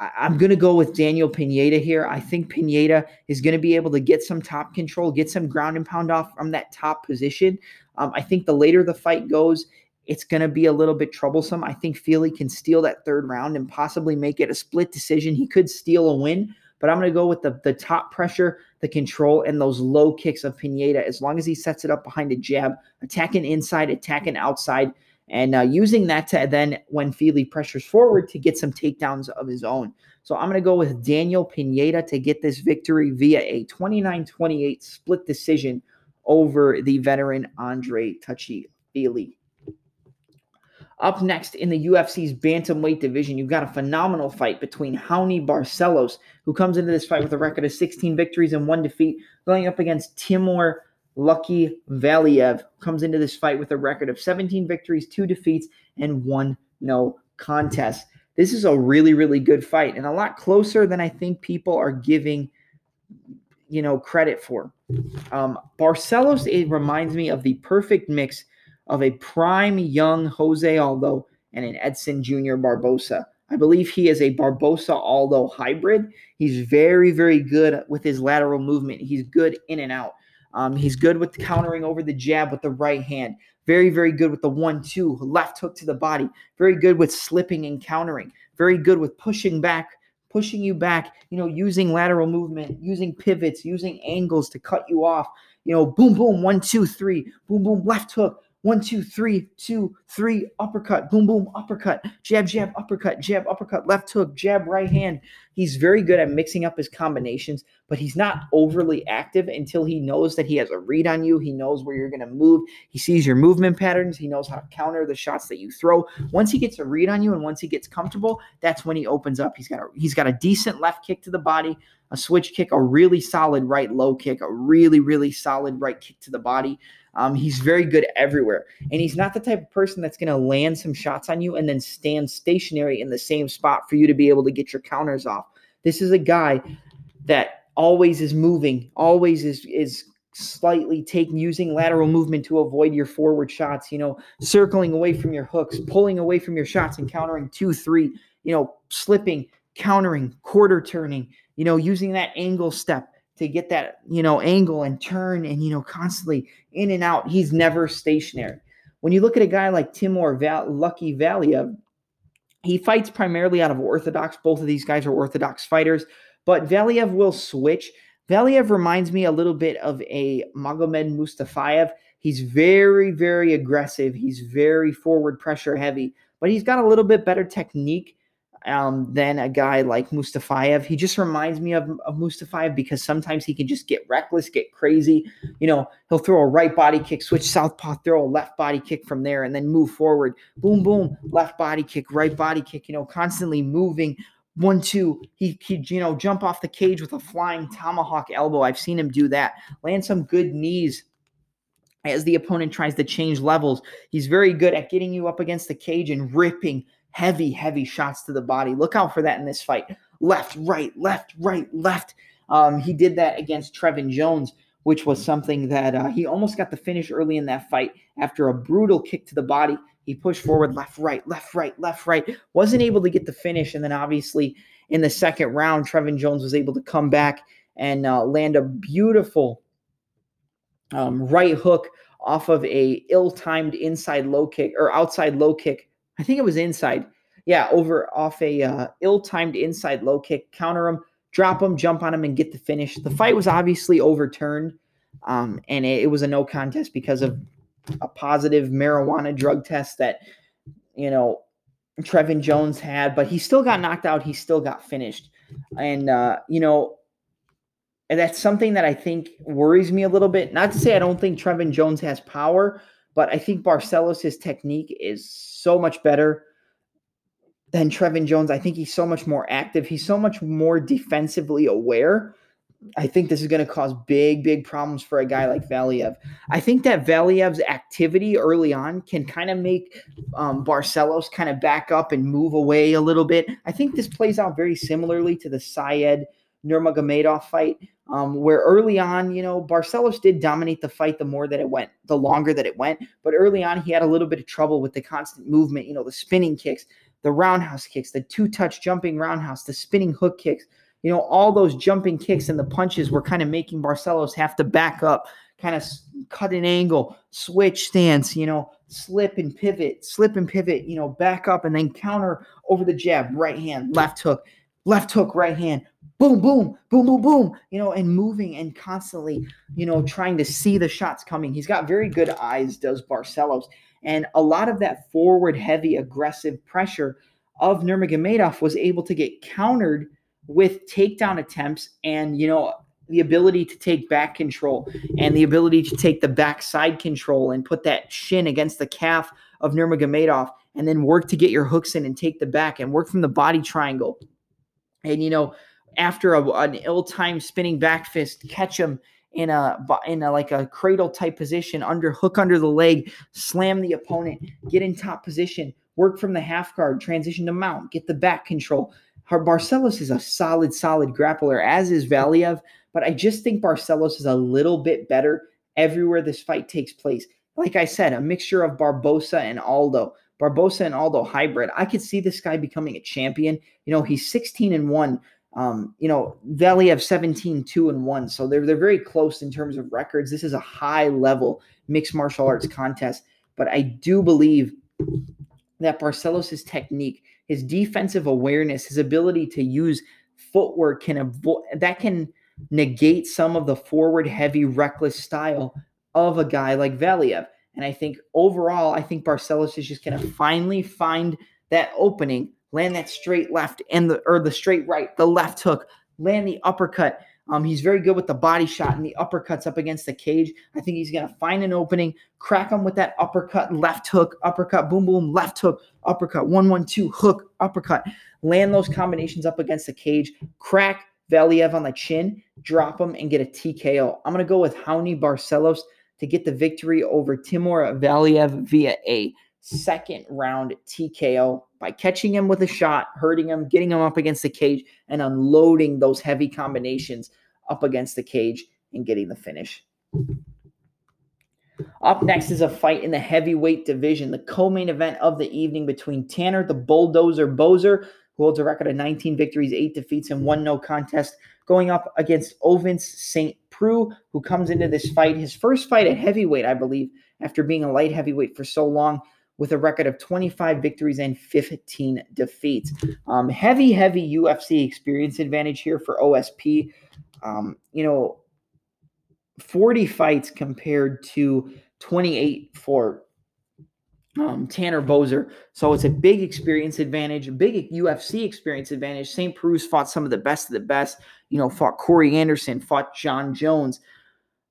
I, am going to go with Daniel Pineda here. I think Pineda is going to be able to get some top control, get some ground and pound off from that top position. Um, I think the later the fight goes, it's going to be a little bit troublesome. I think Fili can steal that third round and possibly make it a split decision. He could steal a win, but I'm going to go with the, the top pressure, the control, and those low kicks of Pineda as long as he sets it up behind a jab, attacking inside, attacking outside and uh, using that to then, when Fili pressures forward, to get some takedowns of his own. So I'm going to go with Daniel Pineda to get this victory via a 29 28 split decision over the veteran Andre Touchy Fili. Up next in the UFC's bantamweight division, you've got a phenomenal fight between Raoni Barcelos, who comes into this fight with a record of 16 victories and one defeat, going up against Timur Lucky Valiev comes into this fight with a record of 17 victories, two defeats, and one no contest. This is a really, really good fight and a lot closer than I think people are giving, you know, credit for. Um, Barcelos, it reminds me of the perfect mix of a prime young Jose Aldo and an Edson Jr. Barboza. I believe he is a Barboza Aldo hybrid. He's very, very good with his lateral movement. He's good in and out. Um, he's good with countering over the jab with the right hand. Very, very good with the one, two, left hook to the body. Very good with slipping and countering. Very good with pushing back, pushing you back, you know, using lateral movement, using pivots, using angles to cut you off. You know, boom, boom, one, two, three, boom, boom, left hook, one, two, three, two, three, uppercut, boom, boom, uppercut, jab, jab, uppercut, jab, uppercut, left hook, jab, right hand. He's very good at mixing up his combinations, but he's not overly active until he knows that he has a read on you. He knows where you're going to move. He sees your movement patterns. He knows how to counter the shots that you throw. Once he gets a read on you and once he gets comfortable, that's when he opens up. He's got a, he's got a decent left kick to the body, a switch kick, a really solid right low kick, a really really solid right kick to the body. Um, he's very good everywhere. And he's not the type of person that's going to land some shots on you and then stand stationary in the same spot for you to be able to get your counters off. This is a guy that always is moving, always is is slightly taking using lateral movement to avoid your forward shots, you know, circling away from your hooks, pulling away from your shots and countering two, three, you know, slipping, countering, quarter turning, you know, using that angle step to get that, you know, angle and turn and, you know, constantly in and out. He's never stationary. When you look at a guy like Timur Val- Lucky Valiev, he fights primarily out of orthodox. Both of these guys are orthodox fighters, but Valiev will switch. Valiev reminds me a little bit of a Magomed Mustafayev. He's very, very aggressive. He's very forward pressure heavy, but he's got a little bit better technique um, than a guy like Mustafayev. He just reminds me of, of Mustafayev because sometimes he can just get reckless, get crazy. You know, he'll throw a right body kick, switch southpaw, throw a left body kick from there, and then move forward. Boom, boom, left body kick, right body kick. You know, constantly moving. One, two, he, he, you know, jump off the cage with a flying tomahawk elbow. I've seen him do that. Land some good knees as the opponent tries to change levels. He's very good at getting you up against the cage and ripping heavy, heavy shots to the body. Look out for that in this fight. Left, right, left, right, left. Um, he did that against Trevin Jones, which was something that uh, he almost got the finish early in that fight after a brutal kick to the body. He pushed forward, left, right, left, right, left, right. Wasn't able to get the finish. And then obviously in the second round, Trevin Jones was able to come back and uh, land a beautiful um, right hook off of a ill-timed inside low kick or outside low kick I think it was inside. Yeah, over off a uh, ill-timed inside low kick, counter him, drop him, jump on him, and get the finish. The fight was obviously overturned, um, and it, it was a no contest because of a positive marijuana drug test that you know Trevin Jones had, but he still got knocked out. He still got finished, and uh, you know and that's something that I think worries me a little bit. Not to say I don't think Trevin Jones has power, but I think Barcelos' technique is so much better than Trevin Jones. I think he's so much more active. He's so much more defensively aware. I think this is going to cause big, big problems for a guy like Valiev. I think that Valiev's activity early on can kind of make um, Barcelos kind of back up and move away a little bit. I think this plays out very similarly to the Said Nurmagomedov fight, um, where early on, you know, Barcelos did dominate the fight the more that it went, the longer that it went. But early on, he had a little bit of trouble with the constant movement, you know, the spinning kicks, the roundhouse kicks, the two touch jumping roundhouse, the spinning hook kicks. You know, all those jumping kicks and the punches were kind of making Barcelos have to back up, kind of cut an angle, switch stance, you know, slip and pivot, slip and pivot, you know, back up and then counter over the jab, right hand, left hook, left hook, right hand, boom, boom, boom, boom, boom, you know, and moving and constantly, you know, trying to see the shots coming. He's got very good eyes, does Barcelos. And a lot of that forward heavy aggressive pressure of Nurmagomedov was able to get countered with takedown attempts and, you know, the ability to take back control and the ability to take the backside control and put that shin against the calf of Nurmagomedov and then work to get your hooks in and take the back and work from the body triangle. And, you know, after a, an ill-timed spinning back fist, catch him in a in a like a cradle type position, under hook under the leg, slam the opponent, get in top position, work from the half guard, transition to mount, get the back control. Barcelos is a solid, solid grappler, as is Valiev, but I just think Barcelos is a little bit better everywhere this fight takes place. Like I said, a mixture of Barboza and Aldo. Barboza and Aldo hybrid. I could see this guy becoming a champion. You know, he's 16 and 1 um, you know, Valiev 17, 2 and 1. So they're they're very close in terms of records. This is a high level mixed martial arts contest. But I do believe that Barcelos' technique, his defensive awareness, his ability to use footwork can avoid that can negate some of the forward heavy reckless style of a guy like Valiev. And I think overall, I think Barcelos is just going to finally find that opening land that straight left and the or the straight right, the left hook, land the uppercut. Um, he's very good with the body shot and the uppercuts up against the cage. I think he's going to find an opening, crack him with that uppercut, left hook, uppercut, boom, boom, left hook, uppercut, one, one, two, hook, uppercut. Land those combinations up against the cage, crack Valiev on the chin, drop him, and get a TKO. I'm going to go with Raoni Barcelos to get the victory over Timur Valiev via a second round TKO by catching him with a shot, hurting him, getting him up against the cage, and unloading those heavy combinations up against the cage and getting the finish. Up next is a fight in the heavyweight division, the co-main event of the evening between Tanner the Bulldozer Boser, who holds a record of 19 victories, 8 defeats, and 1 no contest, going up against Ovince St. Preux, who comes into this fight, his first fight at heavyweight, I believe, after being a light heavyweight for so long with a record of 25 victories and 15 defeats. Um, heavy, heavy UFC experience advantage here for OSP. Um, you know, 40 fights compared to 28 for um, Tanner Boser. So it's a big experience advantage, a big UFC experience advantage. St. Preux fought some of the best of the best. You know, fought Corey Anderson, fought Jon Jones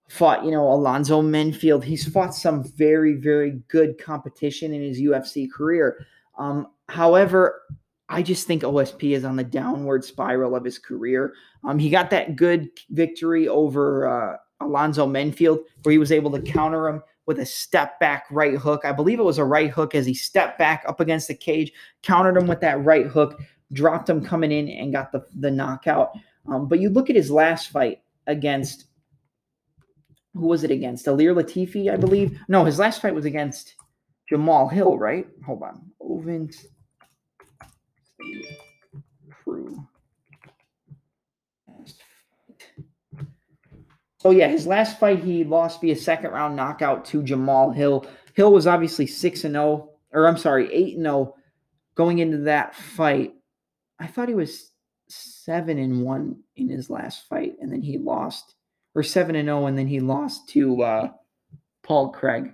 fought, you know, Alonzo Menifield. He's fought some very, very good competition in his UFC career. Um, however, I just think OSP is on the downward spiral of his career. Um, he got that good victory over uh, Alonzo Menifield where he was able to counter him with a step back right hook. I believe it was a right hook as he stepped back up against the cage, countered him with that right hook, dropped him coming in, and got the, the knockout. Um, but you look at his last fight against who was it against? Ilir Latifi, I believe. No, his last fight was against Jamal Hill, right? Hold on. Ovent Crew. So yeah, his last fight he lost via second round knockout to Jamal Hill. Hill was obviously 6 and 0 or I'm sorry, 8 and 0 going into that fight. I thought he was 7 and 1 in his last fight and then he lost or seven and zero, and then he lost to uh, Paul Craig.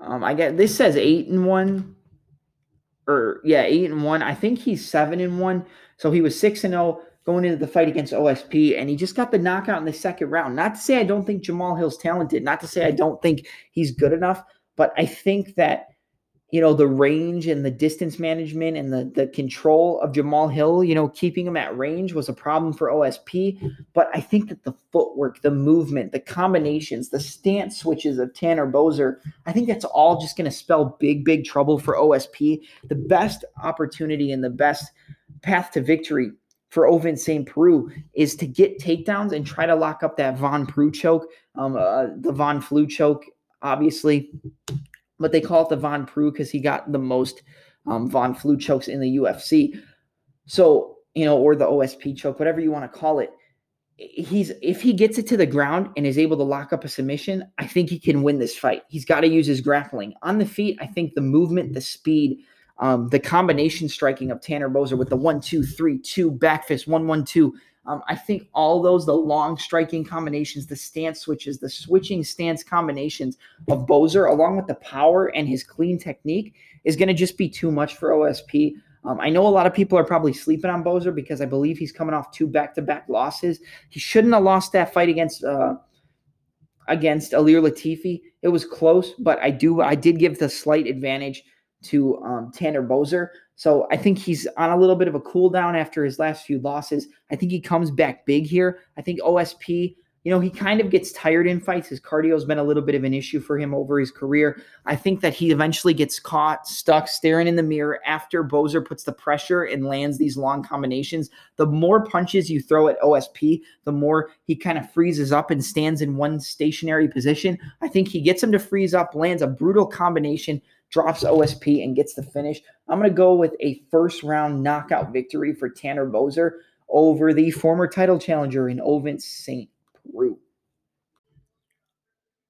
Um, I get this says eight and one, or yeah, eight and one. I think he's seven and one. So he was six and zero going into the fight against OSP, and he just got the knockout in the second round. Not to say I don't think Jamal Hill's talented. Not to say I don't think he's good enough, but I think that you know, the range and the distance management and the the control of Jamal Hill, you know, keeping him at range was a problem for OSP. But I think that the footwork, the movement, the combinations, the stance switches of Tanner Boser, I think that's all just going to spell big, big trouble for OSP. The best opportunity and the best path to victory for Ovince St. Preux is to get takedowns and try to lock up that Von Preux choke, um, uh, the Von Flue choke, obviously but they call it the Von Preux because he got the most um, Von Flue chokes in the UFC. So, you know, or the OSP choke, whatever you want to call it. He's if he gets it to the ground and is able to lock up a submission, I think he can win this fight. He's got to use his grappling on the feet. I think the movement, the speed, um, the combination striking of Tanner Boser with the one, two, three, two, back fist, one, one, two, um, I think all those, the long striking combinations, the stance switches, the switching stance combinations of Boser, along with the power and his clean technique, is going to just be too much for OSP. Um, I know a lot of people are probably sleeping on Boser because I believe he's coming off two back-to-back losses. He shouldn't have lost that fight against uh, against Ilir Latifi. It was close, but I do I did give the slight advantage to um, Tanner Boser. So I think he's on a little bit of a cool down after his last few losses. I think he comes back big here. I think OSP, you know, he kind of gets tired in fights. His cardio has been a little bit of an issue for him over his career. I think that he eventually gets caught stuck staring in the mirror after Boser puts the pressure and lands these long combinations. The more punches you throw at OSP, the more he kind of freezes up and stands in one stationary position. I think he gets him to freeze up, lands a brutal combination drops OSP and gets the finish. I'm going to go with a first round knockout victory for Tanner Boser over the former title challenger in Ovince St. Preux.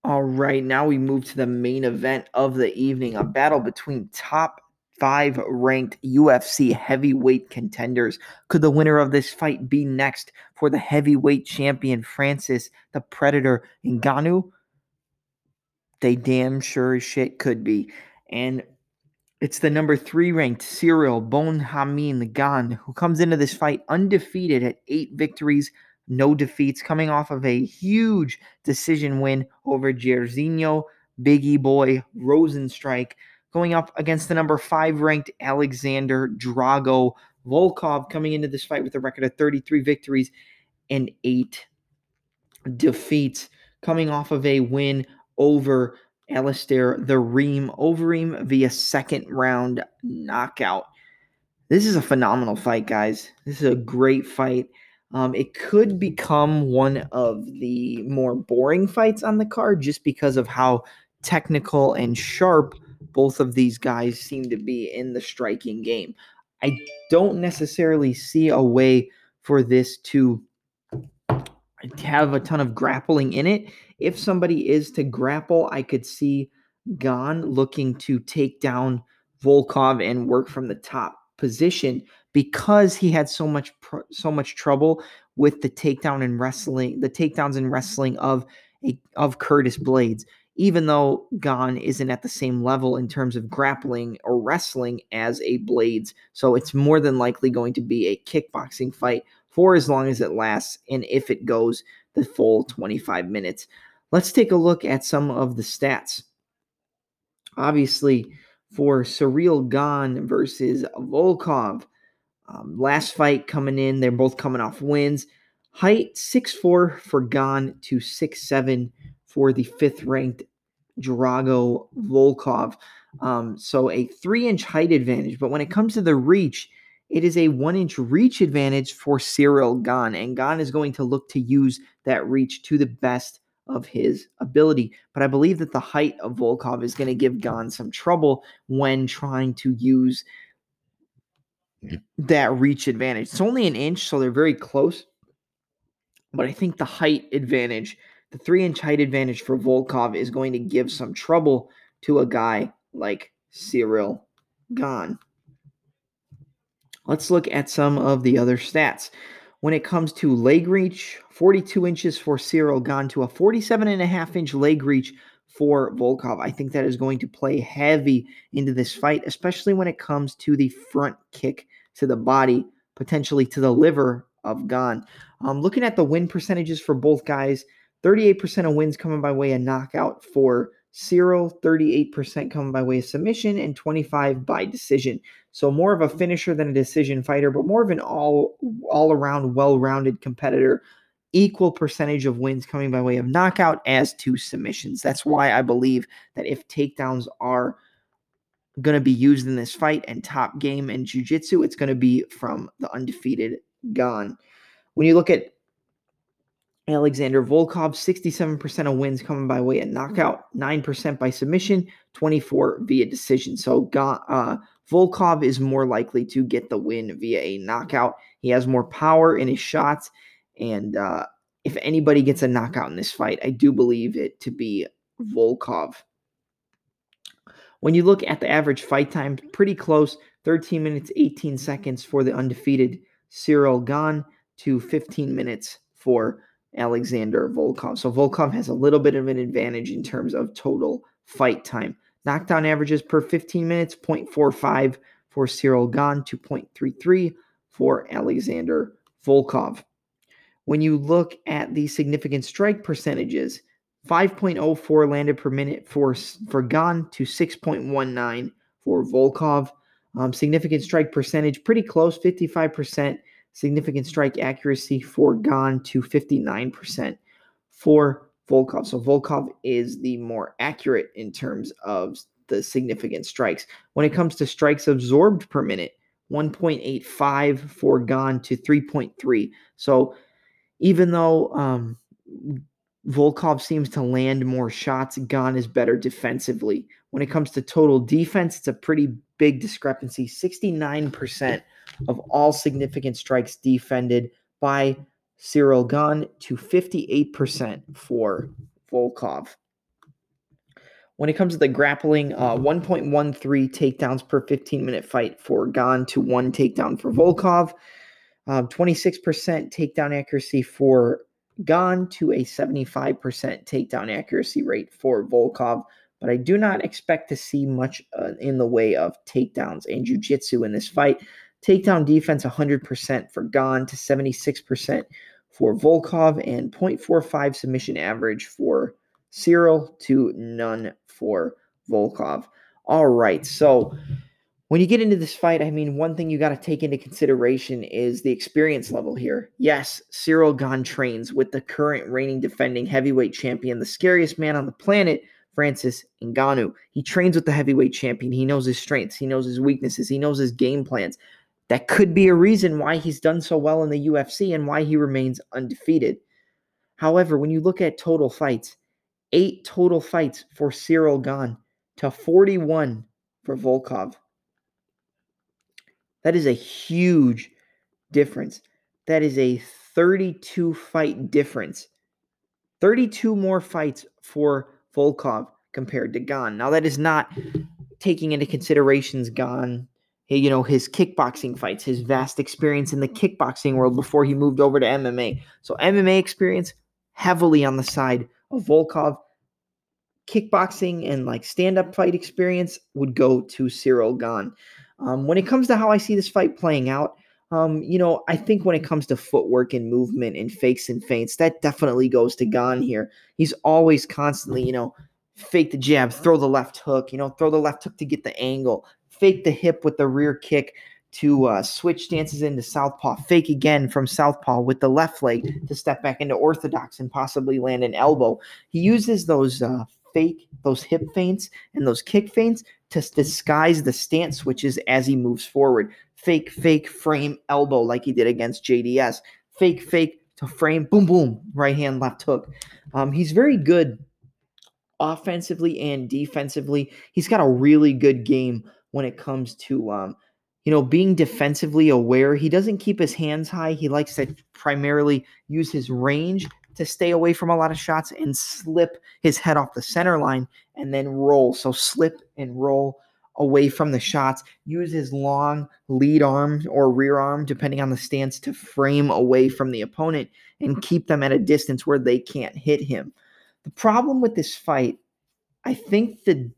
All right, now we move to the main event of the evening a battle between top five ranked UFC heavyweight contenders. Could the winner of this fight be next for the heavyweight champion Francis the Predator Ngannou? They damn sure as shit could be. And It's the number three ranked Ciryl Bon Gamin Gane, who comes into this fight undefeated at eight victories, no defeats, coming off of a huge decision win over Jairzinho Biggie Boy Rozenstruik, going up against the number five ranked Alexander Drago Volkov, coming into this fight with a record of 33 victories and eight defeats, coming off of a win over Alistair the Reem Overeem via second round knockout. This is a phenomenal fight, guys. This is a great fight. Um, it could become one of the more boring fights on the card just because of how technical and sharp both of these guys seem to be in the striking game. I don't necessarily see a way for this to have a ton of grappling in it. If somebody is to grapple, I could see Gane looking to take down Volkov and work from the top position because he had so much so much trouble with the takedown and wrestling, the takedowns and wrestling of a, of Curtis Blaydes. Even though Gane isn't at the same level in terms of grappling or wrestling as a Blaydes, so it's more than likely going to be a kickboxing fight for as long as it lasts and if it goes the full 25 minutes. Let's take a look at some of the stats. Obviously, for Ciryl Gane versus Volkov, um, last fight coming in, they're both coming off wins. Height 6'4 for Gane to 6'7 for the fifth ranked Drago Volkov. Um, so a three inch height advantage. But when it comes to the reach, it is a one inch reach advantage for Ciryl Gane, and Gane is going to look to use that reach to the best of his ability. But I believe that the height of mm. Volkov is going to give Gane some trouble when trying to use mm-hmm. that reach advantage. It's only an inch, so they're very close. But I think the height advantage, the three inch height advantage for Volkov, is going to give some trouble to a guy like Ciryl Gane. Let's look at some of the other stats. When it comes to leg reach, 42 inches for Ciryl Gane to a 47 and a half inch leg reach for Volkov. I think that is going to play heavy into this fight, especially when it comes to the front kick to the body, potentially to the liver of Gane. Um, looking at the win percentages for both guys, 38% of wins coming by way of knockout for Ciryl, 38% coming by way of submission, and 25 by decision. So more of a mm-hmm. finisher than a decision fighter, but more of an all all around well-rounded competitor. Equal percentage of wins coming by way of knockout as to submissions. That's why I believe that if takedowns are going to be used in this fight and top game and jiu-jitsu, it's going to be from the undefeated Gane. When you look at Alexander Volkov, 67% of wins coming by way of knockout, 9% by submission, 24 via decision. So uh, Volkov is more likely to get the win via a knockout. He has more power in his shots. And uh, if anybody gets a knockout in this fight, I do believe it to be Volkov. When you look at the average fight time, pretty close 13 minutes, 18 seconds for the undefeated Ciryl Gane to 15 minutes for Alexander Volkov. So Volkov has a little bit of an advantage in terms of total fight time. Knockdown averages per 15 minutes 0.45 for Ciryl Gane to 0.33 for Alexander Volkov. When you look at the significant strike percentages, 5.04 landed per minute for, for Gane to 6.19 for Volkov. Um, significant strike percentage, pretty close, 55% significant strike accuracy for Gane to 59% for Volkov. So Volkov is the more accurate in terms of the significant strikes. When it comes to strikes absorbed per minute, 1.85 for Gane to 3.3. So even though um, Volkov seems to land more shots, Gane is better defensively. When it comes to total defense, it's a pretty big discrepancy 69% of all significant strikes defended by Ciryl Gane to 58% for Volkov. When it comes to the grappling, uh, 1.13 takedowns per 15 minute fight for Gane to one takedown for Volkov. Um, 26% takedown accuracy for Gane to a 75% takedown accuracy rate for Volkov. But I do not expect to see much uh, in the way of takedowns and jujitsu in this fight. Takedown defense 100% for Gane to 76% for Volkov and 0.45 submission average for Ciryl to none for Volkov. All right, so when you get into this fight, I mean, one thing you got to take into consideration is the experience level here. Yes, Ciryl Gane trains with the current reigning defending heavyweight champion, the scariest man on the planet, Francis Ngannou. He trains with the heavyweight champion. He knows his strengths, he knows his weaknesses, he knows his game plans. That could be a reason why he's done so well in the UFC and why he remains undefeated. However, when you look at total fights, eight total fights for Ciryl Gane to 41 for Volkov. That is a huge difference. That is a 32 fight difference. 32 more fights for Volkov compared to Gane. Now, that is not taking into considerations Gane you know, his kickboxing fights, his vast experience in the kickboxing world before he moved over to MMA. So MMA experience heavily on the side of Volkov. Kickboxing and like stand-up fight experience would go to Ciryl Gane. Um, when it comes to how I see this fight playing out, um, you know, I think when it comes to footwork and movement and fakes and feints, that definitely goes to Gane here. He's always constantly, you know, fake the jab, throw the left hook, you know, throw the left hook to get the angle, fake the hip with the rear kick to uh, switch stances into southpaw, fake again from southpaw with the left leg to step back into orthodox and possibly land an elbow. He uses those uh, fake, those hip feints and those kick feints to disguise the stance switches as he moves forward. Fake, fake, frame, elbow like he did against JDS. Fake, fake to frame, boom, boom, right hand, left hook. Um, he's very good offensively and defensively. He's got a really good game when it comes to um, you know being defensively aware. He doesn't keep his hands high. He likes to primarily use his range to stay away from a lot of shots and slip his head off the center line and then roll. So slip and roll away from the shots. Use his long lead arm or rear arm, depending on the stance, to frame away from the opponent and keep them at a distance where they can't hit him. The problem with this fight, I think the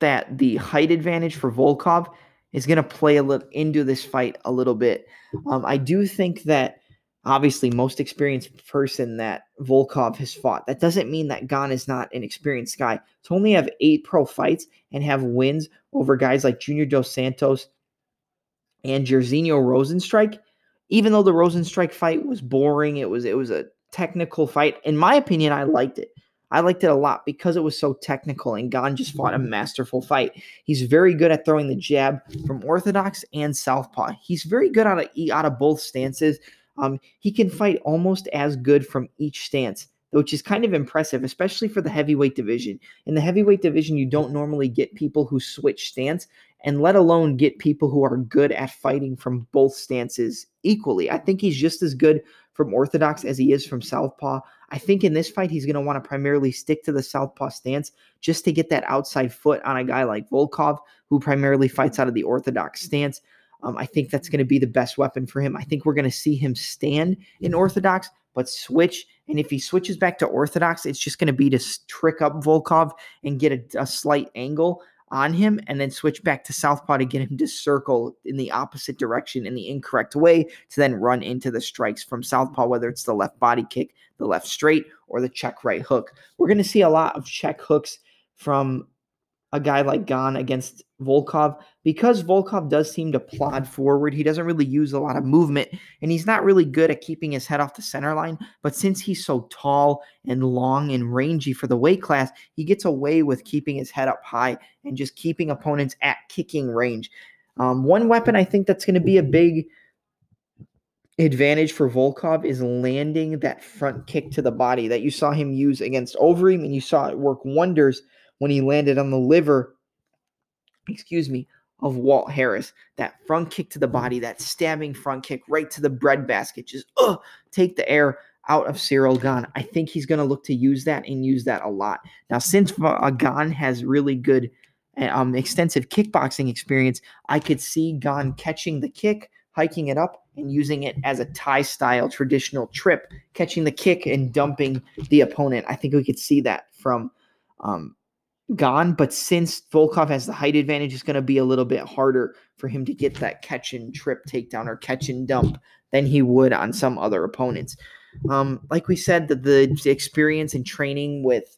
that the height advantage for Volkov is going to play a little into this fight a little bit. Um, I do think that obviously most experienced person that Volkov has fought. That doesn't mean that Gane is not an experienced guy. To only have eight pro fights and have wins over guys like Junior Dos Santos and Jairzinho Rozenstruik, even though the Rozenstruik fight was boring, it was it was a technical fight. In my opinion, I liked it. I liked it a lot because it was so technical and Gane just fought a mm-hmm. masterful fight. He's very good at throwing the jab from orthodox and southpaw. He's very good out of out of both stances. Um, he can fight almost as good from each stance, which is kind of impressive, especially for the heavyweight division. In the heavyweight division, you don't normally get people who switch stance, and let alone get people who are good at fighting from both stances equally. I think he's just as good from orthodox as he is from southpaw. I think in this fight, he's going to want to primarily stick to the southpaw stance just to get that outside foot on a guy like Volkov, who primarily fights out of the orthodox stance. Um, I think that's going to be the best weapon for him. I think we're going to see him stand in orthodox, but switch. And if he switches back to orthodox, it's just going to be to trick up Volkov and get a, a slight angle on him and then switch back to southpaw to get him to circle in the opposite direction in the incorrect way to then run into the strikes from southpaw, whether it's the left body kick, the left straight, or the check right hook. We're going to see a lot of check hooks from a guy like Gane against Volkov because Volkov does seem to plod forward. He doesn't really use a lot of movement and he's not really good at keeping his head off the center line. But since he's so tall and long and rangy for the weight class, he gets away with keeping his head up high and just keeping opponents at kicking range. Um, one weapon I think that's going to be a big advantage for Volkov is landing that front kick to the body that you saw him use against Overeem and you saw it work wonders when he landed on the liver, excuse me, of Walt Harris. That front kick to the body, that stabbing front kick right to the breadbasket, just uh, take the air out of Ciryl Gane. I think he's going to look to use that and use that a lot. Now, since uh, Gane has really good, um, extensive kickboxing experience, I could see Gane catching the kick, hiking it up, and using it as a Thai style traditional trip, catching the kick and dumping the opponent. I think we could see that from um, Gane, but since Volkov has the height advantage, it's going to be a little bit harder for him to get that catch and trip takedown or catch and dump than he would on some other opponents. Um, like we said, the, the experience and training with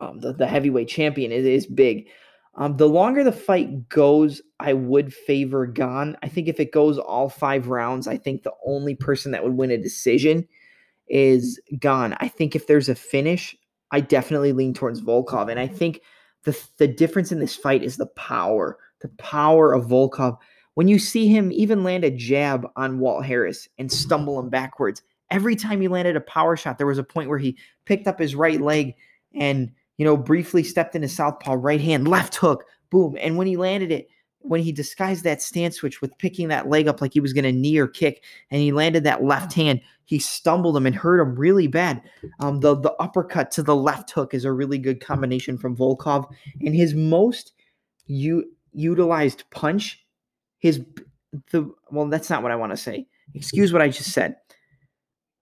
um, the, the heavyweight champion is, is big. Um, the longer the fight goes, I would favor Gane. I think if it goes all five rounds, I think the only person that would win a decision is Gane. I think if there's a finish, I definitely lean towards Volkov. And I think the, the difference in this fight is the power, the power of Volkov. When you see him even land a jab on Walt Harris and stumble him backwards, every time he landed a power shot, there was a point where he picked up his right leg and, you know, briefly stepped into southpaw, right hand, left hook, boom. And when he landed it, when he disguised that stance switch with picking that leg up like he was going to knee or kick, and he landed that left hand, he stumbled him and hurt him really bad. Um, the the uppercut to the left hook is a really good combination from Volkov, and his most u- utilized punch, his the well, that's not what I want to say. Excuse what I just said.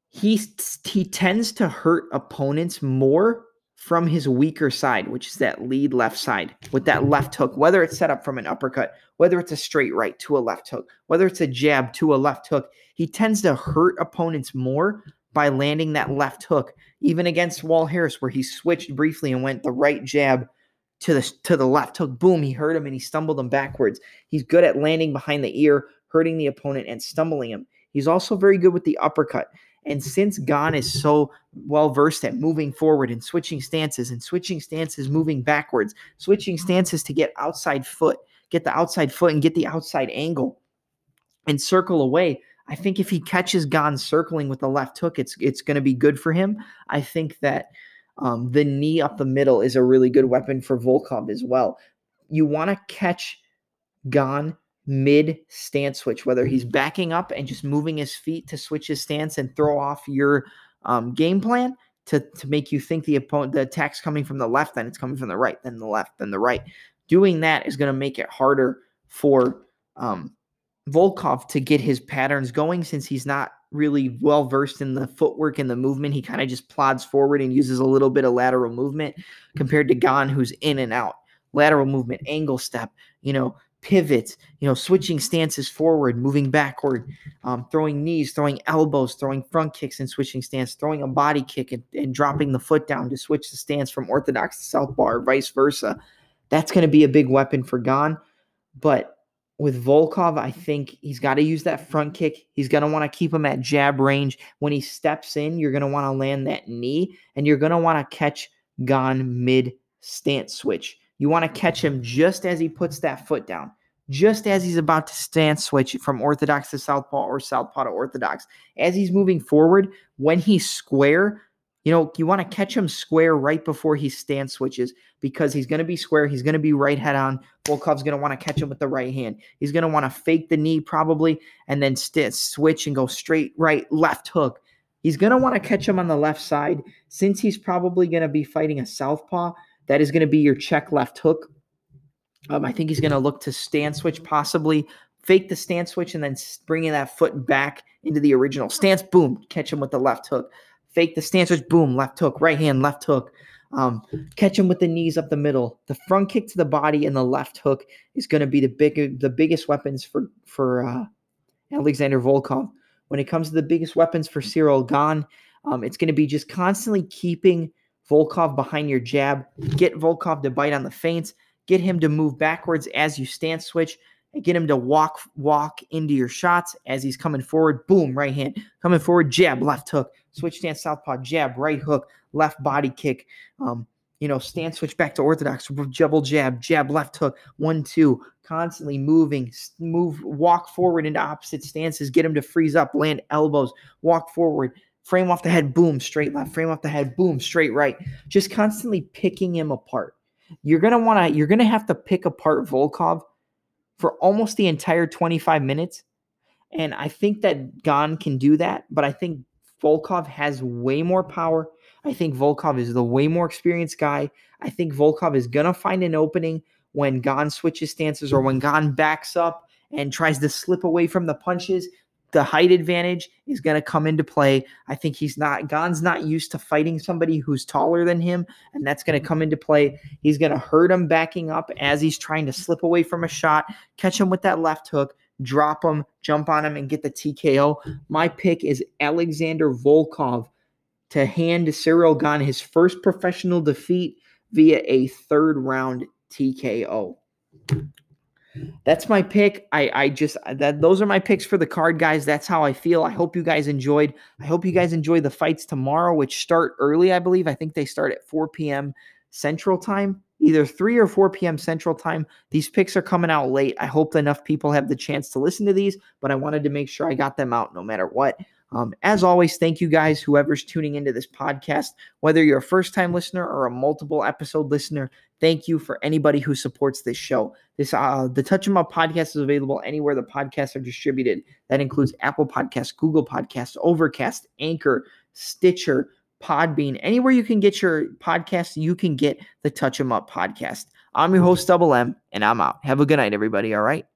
He he tends to hurt opponents more from his weaker side, which is that lead left side with that left hook, whether it's set up from an uppercut, whether it's a straight right to a left hook, whether it's a jab to a left hook, he tends to hurt opponents more by landing that left hook, even against Walt Harris, where he switched briefly and went the right jab to the to the left hook. Boom, he hurt him and he stumbled him backwards. He's good at landing behind the ear, hurting the opponent and stumbling him. He's also very good with the uppercut. And since Gane is so well versed at moving forward and switching stances and switching stances, moving backwards, switching stances to get outside foot, get the outside foot and get the outside angle and circle away. I think if he catches Gane circling with the left hook, it's it's going to be good for him. I think that um, the knee up the middle is a really good weapon for Volkov as well. You want to catch Gane mid stance switch, whether he's backing up and just moving his feet to switch his stance and throw off your um, game plan to, to make you think the opponent the attack's coming from the left, then it's coming from the right, then the left, then the right. Doing that is going to make it harder for um, Volkov to get his patterns going since he's not really well versed in the footwork and the movement. He kind of just plods forward and uses a little bit of lateral movement compared to Gane, who's in and out. Lateral movement, angle step, you know, pivots, you know, switching stances forward, moving backward, um, throwing knees, throwing elbows, throwing front kicks and switching stance, throwing a body kick and, and dropping the foot down to switch the stance from orthodox to southpaw or vice versa. That's going to be a big weapon for Gane. But with Volkov, I think he's got to use that front kick. He's going to want to keep him at jab range. When he steps in, you're going to want to land that knee and you're going to want to catch Gane mid stance switch. You want to catch him just as he puts that foot down, just as he's about to stance switch from orthodox to southpaw or southpaw to orthodox. As he's moving forward, when he's square, you know, you want to catch him square right before he stance switches because he's going to be square. He's going to be right head on. Volkov's going to want to catch him with the right hand. He's going to want to fake the knee probably and then st- switch and go straight right, left hook. He's going to want to catch him on the left side since he's probably going to be fighting a southpaw. That is going to be your check left hook. Um, I think he's going to look to stand switch, possibly fake the stance switch, and then bringing that foot back into the original stance. Boom, catch him with the left hook. Fake the stance switch. Boom, left hook. Right hand, left hook. Um, catch him with the knees up the middle. The front kick to the body and the left hook is going to be the big, the biggest weapons for for uh, Alexander Volkov. When it comes to the biggest weapons for Ciryl Gane, um, it's going to be just constantly keeping Volkov behind your jab, get Volkov to bite on the feints, get him to move backwards as you stance switch, and get him to walk walk into your shots as he's coming forward. Boom, right hand. Coming forward, jab, left hook, switch stance, southpaw, jab, right hook, left body kick. Um, you know, stance switch back to orthodox, double jab, jab, left hook, one, two, constantly moving, move, walk forward into opposite stances, get him to freeze up, land elbows, walk forward, frame off the head, boom, straight left, frame off the head, boom, straight right. Just constantly picking him apart. You're gonna want to, you're gonna have to pick apart Volkov for almost the entire 25 minutes. And I think that Gane can do that, but I think Volkov has way more power. I think Volkov is the way more experienced guy. I think Volkov is gonna find an opening when Gane switches stances or when Gane backs up and tries to slip away from the punches the height advantage is going to come into play. I think he's not Gane's not used to fighting somebody who's taller than him, and that's going to come into play. He's going to hurt him backing up as he's trying to slip away from a shot, catch him with that left hook, drop him, jump on him, and get the TKO. My pick is Alexander Volkov to hand Ciryl Gane his first professional defeat via a third round TKO. That's my pick. I I just that those are my picks for the card guys. That's how I feel. I hope you guys enjoyed. I hope you guys enjoy the fights tomorrow, which start early, I believe. I think they start at 4 p.m. Central Time, either 3 or 4 p.m. Central Time. These picks are coming out late. I hope enough people have the chance to listen to these, but I wanted to make sure I got them out no matter what. Um, as always, thank you guys, whoever's tuning into this podcast, whether you're a first time listener or a multiple episode listener. Thank you for anybody who supports this show. This uh, the Touch 'em Up podcast is available anywhere the podcasts are distributed. That includes Apple Podcasts, Google Podcasts, Overcast, Anchor, Stitcher, Podbean. Anywhere you can get your podcast, you can get the Touch 'em Up podcast. I'm your host, Double M, and I'm out. Have a good night, everybody. All right.